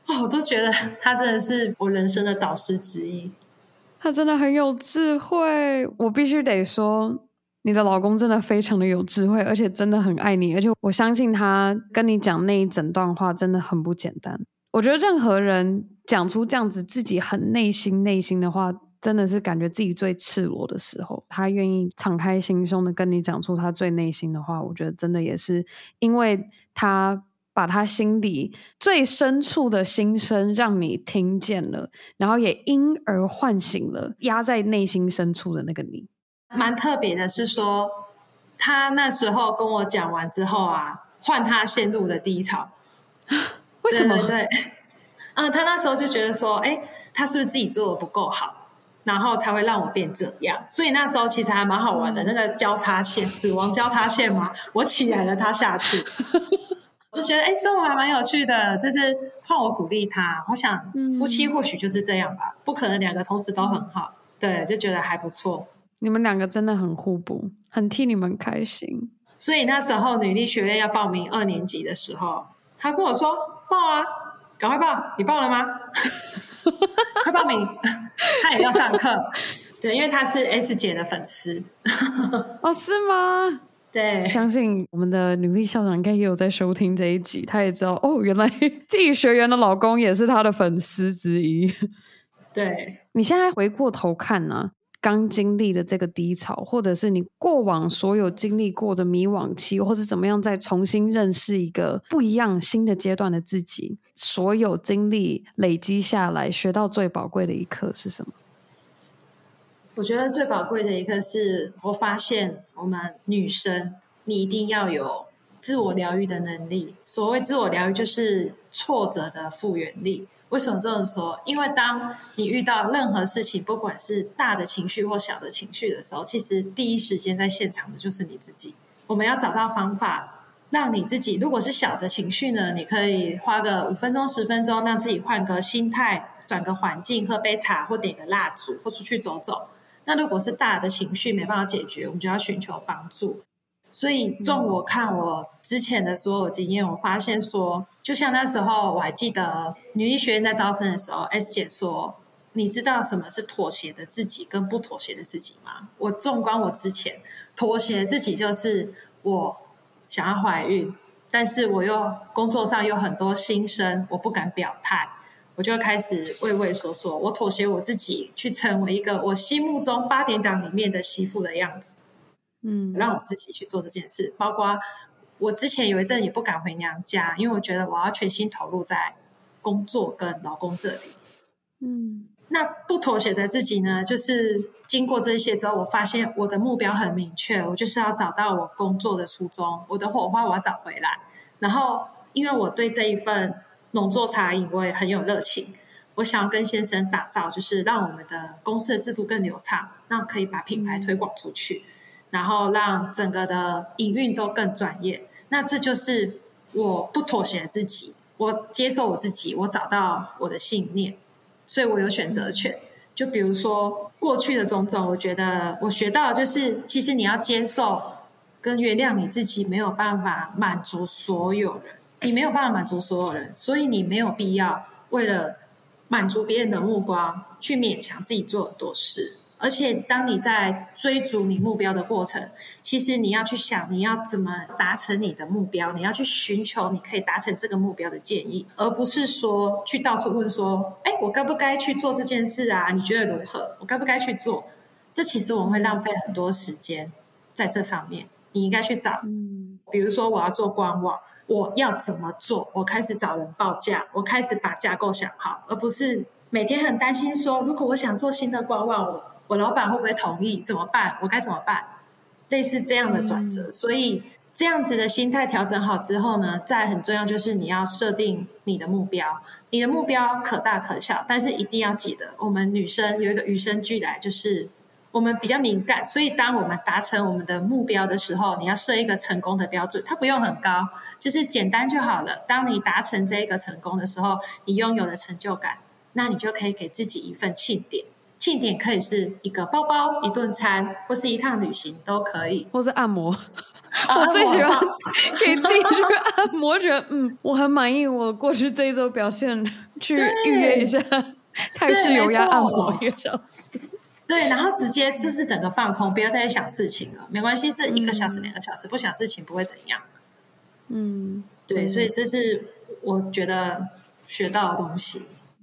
哦，我都觉得他真的是我人生的导师之一。他真的很有智慧，我必须得说，你的老公真的非常的有智慧，而且真的很爱你。而且我相信他跟你讲那一整段话真的很不简单。我觉得任何人讲出这样子自己很内心内心的话。真的是感觉自己最赤裸的时候，他愿意敞开心胸的跟你讲出他最内心的话，我觉得真的也是因为他把他心里最深处的心声让你听见了，然后也因而唤醒了压在内心深处的那个你。蛮特别的是说，他那时候跟我讲完之后啊，换他陷入了低潮。为什么？对，对，(laughs) 嗯，他那时候就觉得说，哎，他是不是自己做的不够好？然后才会让我变这样，所以那时候其实还蛮好玩的。那个交叉线，死亡交叉线嘛，我起来了，他下去，就觉得哎，生活还蛮有趣的。就是换我鼓励他，我想夫妻或许就是这样吧，不可能两个同时都很好。对，就觉得还不错。你们两个真的很互补，很替你们开心。所以那时候女力学院要报名二年级的时候，他跟我说报啊，赶快报，你报了吗？快报名，(laughs) 他也要上课。对，因为他是 S 姐的粉丝。(laughs) 哦，是吗？对，相信我们的女力校长应该也有在收听这一集，她也知道哦，原来自己学员的老公也是她的粉丝之一。对，你现在回过头看呢、啊，刚经历的这个低潮，或者是你过往所有经历过的迷惘期，或是怎么样再重新认识一个不一样新的阶段的自己，所有经历累积下来，学到最宝贵的一课是什么？我觉得最宝贵的一个是我发现，我们女生你一定要有自我疗愈的能力。所谓自我疗愈，就是挫折的复原力。为什么这么说？因为当你遇到任何事情，不管是大的情绪或小的情绪的时候，其实第一时间在现场的就是你自己。我们要找到方法，让你自己，如果是小的情绪呢，你可以花个五分钟、十分钟，让自己换个心态，转个环境，喝杯茶，或点个蜡烛，或出去走走。那如果是大的情绪没办法解决，我们就要寻求帮助。所以，纵我看我之前的所有经验，我发现说，就像那时候我还记得女医学院在招生的时候，S 姐说：“你知道什么是妥协的自己跟不妥协的自己吗？”我纵观我之前妥协自己，就是我想要怀孕，但是我又工作上有很多心声，我不敢表态。我就开始畏畏缩缩，我妥协我自己，去成为一个我心目中八点档里面的媳妇的样子，嗯，让我自己去做这件事。包括我之前有一阵也不敢回娘家，因为我觉得我要全心投入在工作跟老公这里。嗯，那不妥协的自己呢，就是经过这些之后，我发现我的目标很明确，我就是要找到我工作的初衷，我的火花我要找回来。然后，因为我对这一份。农作茶饮，我也很有热情。我想要跟先生打造，就是让我们的公司的制度更流畅，让可以把品牌推广出去，然后让整个的营运都更专业。那这就是我不妥协自己，我接受我自己，我找到我的信念，所以我有选择权。就比如说过去的种种，我觉得我学到就是，其实你要接受跟原谅你自己，没有办法满足所有人。你没有办法满足所有人，所以你没有必要为了满足别人的目光去勉强自己做很多事。而且，当你在追逐你目标的过程，其实你要去想你要怎么达成你的目标，你要去寻求你可以达成这个目标的建议，而不是说去到处问说：“哎，我该不该去做这件事啊？你觉得如何？我该不该去做？”这其实我们会浪费很多时间在这上面。你应该去找，比如说我要做官网。我要怎么做？我开始找人报价，我开始把架构想好，而不是每天很担心说，如果我想做新的官网，我我老板会不会同意？怎么办？我该怎么办？类似这样的转折。嗯、所以这样子的心态调整好之后呢，再很重要就是你要设定你的目标，你的目标可大可小，但是一定要记得，我们女生有一个与生俱来就是。我们比较敏感，所以当我们达成我们的目标的时候，你要设一个成功的标准，它不用很高，就是简单就好了。当你达成这一个成功的时候，你拥有了成就感，那你就可以给自己一份庆典。庆典可以是一个包包、一顿餐，或是一趟旅行都可以，或是按摩。啊、(laughs) 我最喜欢 (laughs) 给自己去按摩，觉得嗯，我很满意我过去这一周表现，去预约一下泰式油压按摩一个小时。(laughs) 对，然后直接就是整个放空，不要再去想事情了，没关系，这一个小时、两个小时不想事情不会怎样。嗯，对，所以这是我觉得学到的东西。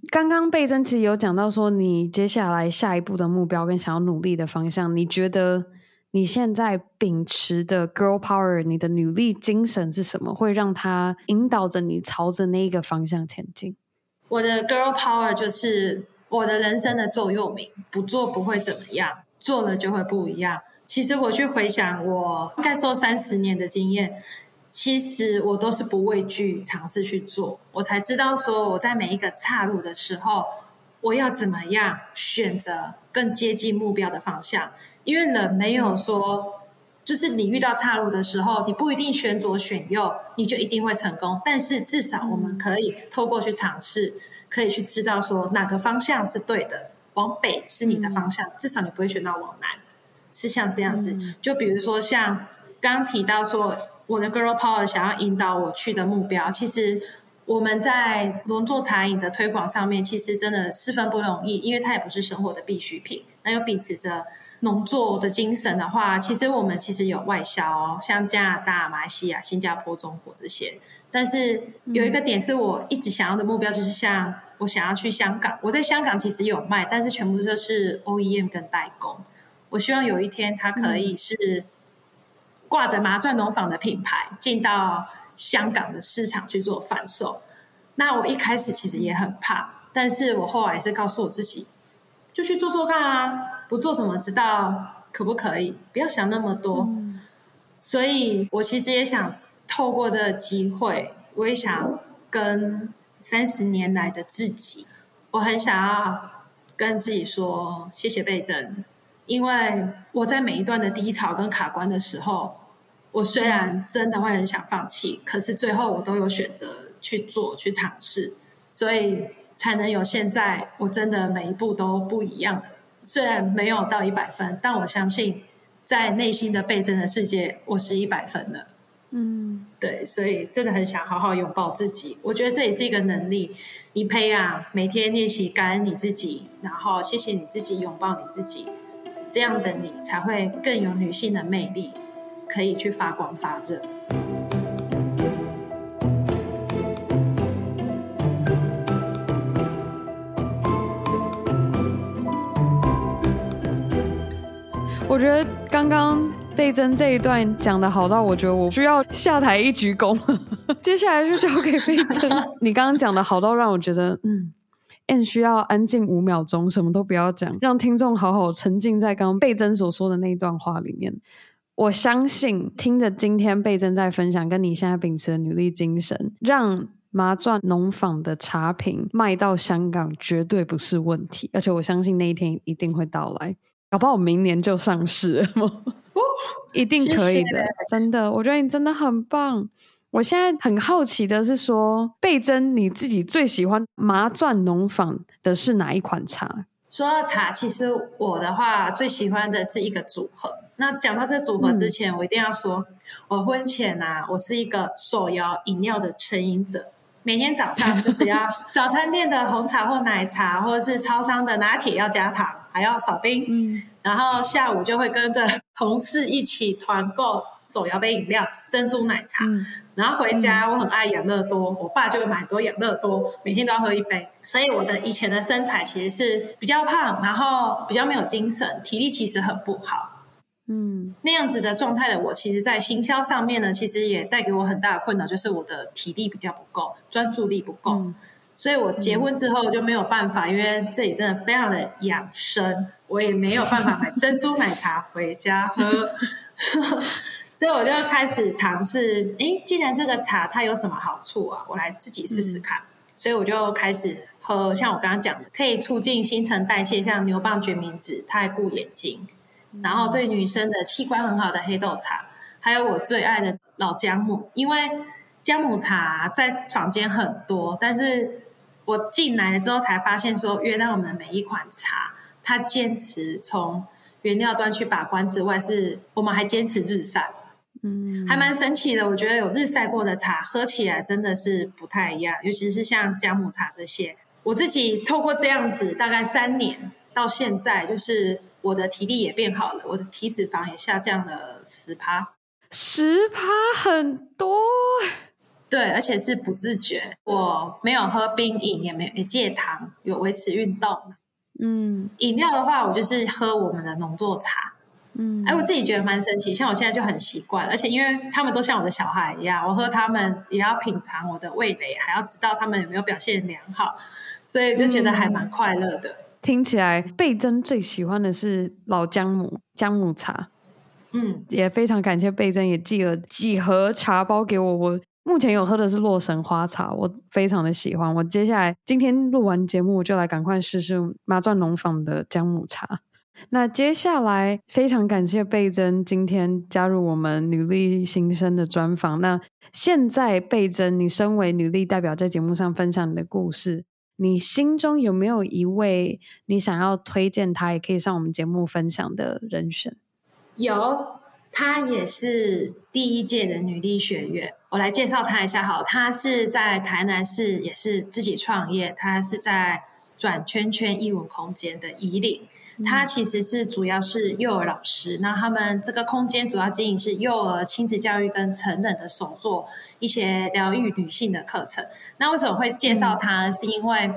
刚刚贝珍其实有讲到说，你接下来下一步的目标跟想要努力的方向，你觉得你现在秉持的 girl power，你的努力精神是什么？会让它引导着你朝着那一个方向前进？我的 girl power 就是。我的人生的座右铭：不做不会怎么样，做了就会不一样。其实我去回想，我应该说三十年的经验，其实我都是不畏惧尝试去做，我才知道说我在每一个岔路的时候，我要怎么样选择更接近目标的方向。因为人没有说，就是你遇到岔路的时候，你不一定选左选右，你就一定会成功。但是至少我们可以透过去尝试。可以去知道说哪个方向是对的，往北是你的方向，嗯、至少你不会选到往南，是像这样子。嗯、就比如说像刚刚提到说，我的 Girl Power 想要引导我去的目标，其实我们在农作茶饮的推广上面，其实真的十分不容易，因为它也不是生活的必需品，那又秉持着农作的精神的话，其实我们其实有外销哦，像加拿大、马来西亚、新加坡、中国这些。但是有一个点是我一直想要的目标，就是像我想要去香港。我在香港其实有卖，但是全部都是 OEM 跟代工。我希望有一天它可以是挂着麻钻农坊的品牌进到香港的市场去做贩售。那我一开始其实也很怕，但是我后来是告诉我自己，就去做做看啊，不做怎么知道可不可以？不要想那么多。所以我其实也想。透过这个机会，我也想跟三十年来的自己，我很想要跟自己说谢谢倍增，因为我在每一段的低潮跟卡关的时候，我虽然真的会很想放弃，可是最后我都有选择去做去尝试，所以才能有现在。我真的每一步都不一样，虽然没有到一百分，但我相信在内心的倍增的世界，我是一百分的。嗯，对，所以真的很想好好拥抱自己。我觉得这也是一个能力，你培养每天练习感恩你自己，然后谢谢你自己，拥抱你自己，这样的你才会更有女性的魅力，可以去发光发热。我觉得刚刚。贝珍这一段讲的好到我觉得我需要下台一鞠躬，(laughs) 接下来就交给贝珍。(laughs) 你刚刚讲的好到让我觉得，嗯需要安静五秒钟，什么都不要讲，让听众好好沉浸在刚刚贝珍所说的那一段话里面。我相信听着今天倍增在分享，跟你现在秉持的努力精神，让麻钻农坊的茶品卖到香港绝对不是问题，而且我相信那一天一定会到来，搞不好明年就上市了。(laughs) 一定可以的，谢谢，真的，我觉得你真的很棒。我现在很好奇的是说，倍增你自己最喜欢麻钻农坊的是哪一款茶？说到茶，其实我的话最喜欢的是一个组合。那讲到这组合之前，嗯、我一定要说，我婚前啊，我是一个手摇饮料的成瘾者。每天早上就是要 (laughs) 早餐店的红茶或奶茶，或者是超商的拿铁要加糖，还要少冰。嗯，然后下午就会跟着 (laughs) 同事一起团购手摇杯饮料、珍珠奶茶。嗯，然后回家我很爱养乐多，我爸就会买多养乐多，每天都要喝一杯。所以我的以前的身材其实是比较胖，然后比较没有精神，体力其实很不好。嗯，那样子的状态的我，其实，在行销上面呢，其实也带给我很大的困扰，就是我的体力比较不够，专注力不够。嗯、所以我结婚之后就没有办法，嗯、因为这里真的非常的养生，我也没有办法买珍珠奶茶回家喝，(laughs) 所以我就开始尝试，诶，既然这个茶它有什么好处啊，我来自己试试看。嗯、所以我就开始喝，像我刚刚讲的，可以促进新陈代谢，像牛蒡决明子，它还顾眼睛。然后对女生的器官很好的黑豆茶，还有我最爱的老姜母，因为姜母茶在坊间很多，但是我进来了之后才发现说，原来我们的每一款茶，它坚持从原料端去把关之外，是我们还坚持日晒，嗯，还蛮神奇的。我觉得有日晒过的茶，喝起来真的是不太一样，尤其是像姜母茶这些，我自己透过这样子，大概三年到现在，就是。我的体力也变好了，我的体脂肪也下降了十趴，十趴很多，对，而且是不自觉。我没有喝冰饮，也没也戒糖，有维持运动。嗯，饮料的话，我就是喝我们的农作茶。嗯，哎，我自己觉得蛮神奇，像我现在就很习惯，而且因为他们都像我的小孩一样，我喝他们也要品尝我的味蕾，还要知道他们有没有表现良好，所以就觉得还蛮快乐的。嗯听起来贝珍最喜欢的是老姜母姜母茶，嗯，也非常感谢贝珍也寄了几盒茶包给我。我目前有喝的是洛神花茶，我非常的喜欢。我接下来今天录完节目，我就来赶快试试麻钻农坊的姜母茶。那接下来非常感谢贝珍今天加入我们女力新生的专访。那现在倍增，你身为女力代表，在节目上分享你的故事。你心中有没有一位你想要推荐他，也可以上我们节目分享的人选？有，他也是第一届的女力学院。我来介绍他一下好，她是在台南市，也是自己创业。她是在转圈圈艺文空间的怡领。他其实是主要是幼儿老师，那他们这个空间主要经营是幼儿亲子教育跟成人的手作一些疗愈女性的课程。那为什么会介绍他？是因为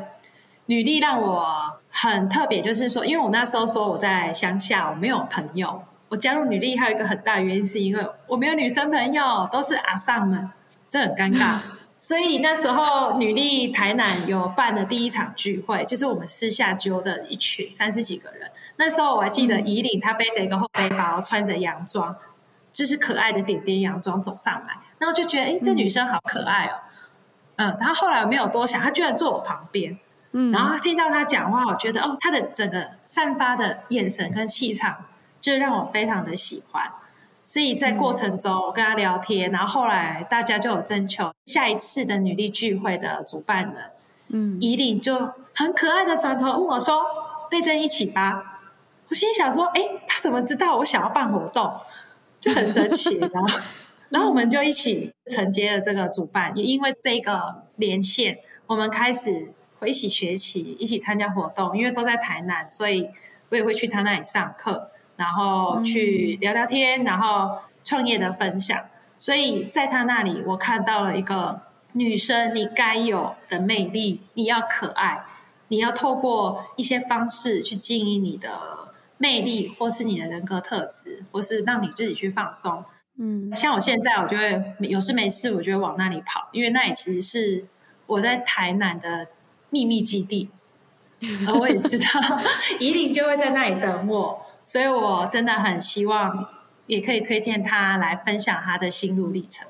女力让我很特别，就是说，因为我那时候说我在乡下，我没有朋友。我加入女力还有一个很大原因，是因为我没有女生朋友，都是阿上们，这很尴尬。(laughs) 所以那时候女力台南有办的第一场聚会，就是我们私下揪的一群三十几个人。那时候我还记得怡领，她背着一个后背包，穿着洋装，就是可爱的点点洋装走上来，然后就觉得，哎，这女生好可爱哦。嗯，然后后来我没有多想，她居然坐我旁边，嗯，然后听到她讲话，我觉得哦，她的整个散发的眼神跟气场。就让我非常的喜欢，所以在过程中我跟他聊天，嗯、然后后来大家就有征求下一次的女力聚会的主办人，嗯，怡玲就很可爱的转头问我说：“贝珍一起吧。”我心想说：“哎，他怎么知道我想要办活动？”就很神奇，然后，然后我们就一起承接了这个主办，也因为这个连线，我们开始会一起学习，一起参加活动，因为都在台南，所以我也会去他那里上课。然后去聊聊天，然后创业的分享。所以在他那里，我看到了一个女生你该有的魅力。你要可爱，你要透过一些方式去经营你的魅力，或是你的人格特质，或是让你自己去放松。嗯，像我现在，我就会有事没事，我就会往那里跑，因为那里其实是我在台南的秘密基地，而我也知道 (laughs) 宜领就会在那里等我。所以我真的很希望，也可以推荐他来分享他的心路历程。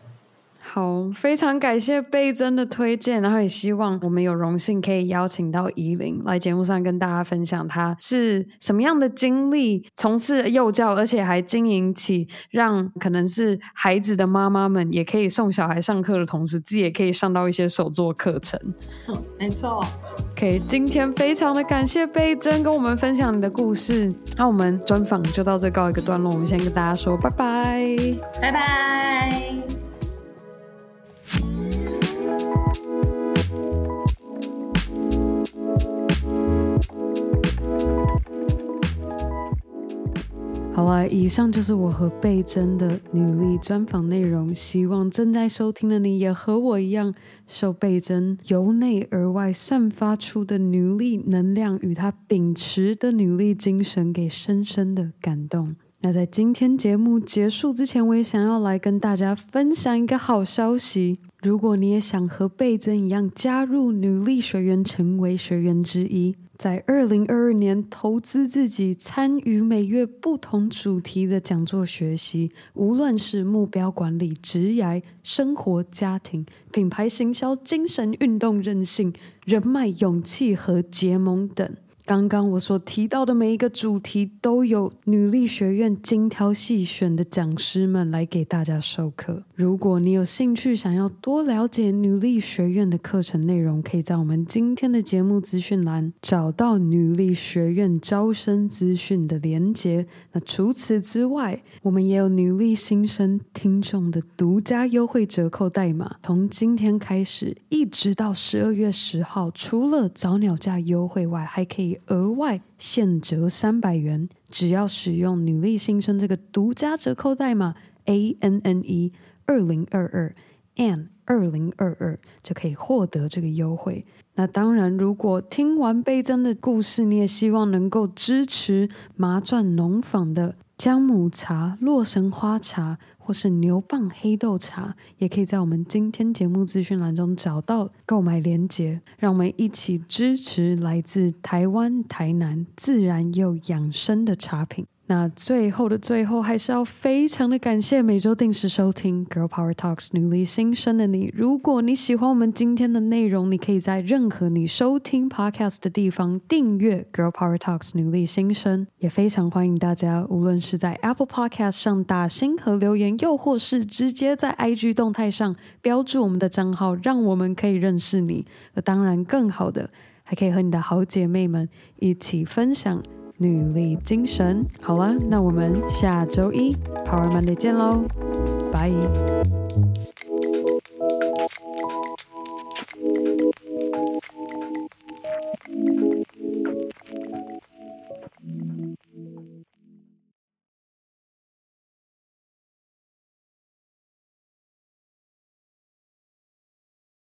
好，非常感谢贝珍的推荐，然后也希望我们有荣幸可以邀请到宜领来节目上跟大家分享他是什么样的经历，从事幼教，而且还经营起让可能是孩子的妈妈们也可以送小孩上课的同时，自己也可以上到一些手作课程。嗯，没错。OK，今天非常的感谢贝珍跟我们分享你的故事，那我们专访就到这告一个段落，我们先跟大家说拜拜，拜拜。好了，以上就是我和贝珍的女力专访内容。希望正在收听的你也和我一样，受贝珍由内而外散发出的女力能量与她秉持的女力精神给深深的感动。那在今天节目结束之前，我也想要来跟大家分享一个好消息。如果你也想和贝珍一样加入女力学员，成为学员之一。在二零二二年，投资自己参与每月不同主题的讲座学习，无论是目标管理、职业、生活、家庭、品牌行销、精神运动、韧性、人脉、勇气和结盟等。刚刚我所提到的每一个主题，都有女力学院精挑细选的讲师们来给大家授课。如果你有兴趣想要多了解女力学院的课程内容，可以在我们今天的节目资讯栏找到女力学院招生资讯的连结。那除此之外，我们也有女力新生听众的独家优惠折扣代码，从今天开始一直到十二月十号，除了早鸟价优惠外，还可以。额外现折三百元，只要使用“女力新生”这个独家折扣代码 A N N E 二零二二 N 二零二二，就可以获得这个优惠。那当然，如果听完倍增的故事，你也希望能够支持麻钻农坊的姜母茶、洛神花茶。或是牛蒡黑豆茶，也可以在我们今天节目资讯栏中找到购买链接，让我们一起支持来自台湾台南自然又养生的茶品。那最后的最后，还是要非常的感谢每周定时收听《Girl Power Talks》女力新生的你。如果你喜欢我们今天的内容，你可以在任何你收听 Podcast 的地方订阅《Girl Power Talks》女力新生。也非常欢迎大家，无论是在 Apple Podcast 上打星和留言，又或是直接在 IG 动态上标注我们的账号，让我们可以认识你。而当然，更好的，还可以和你的好姐妹们一起分享。女力精神，好啦，那我们下周一 Power Monday 见喽，拜。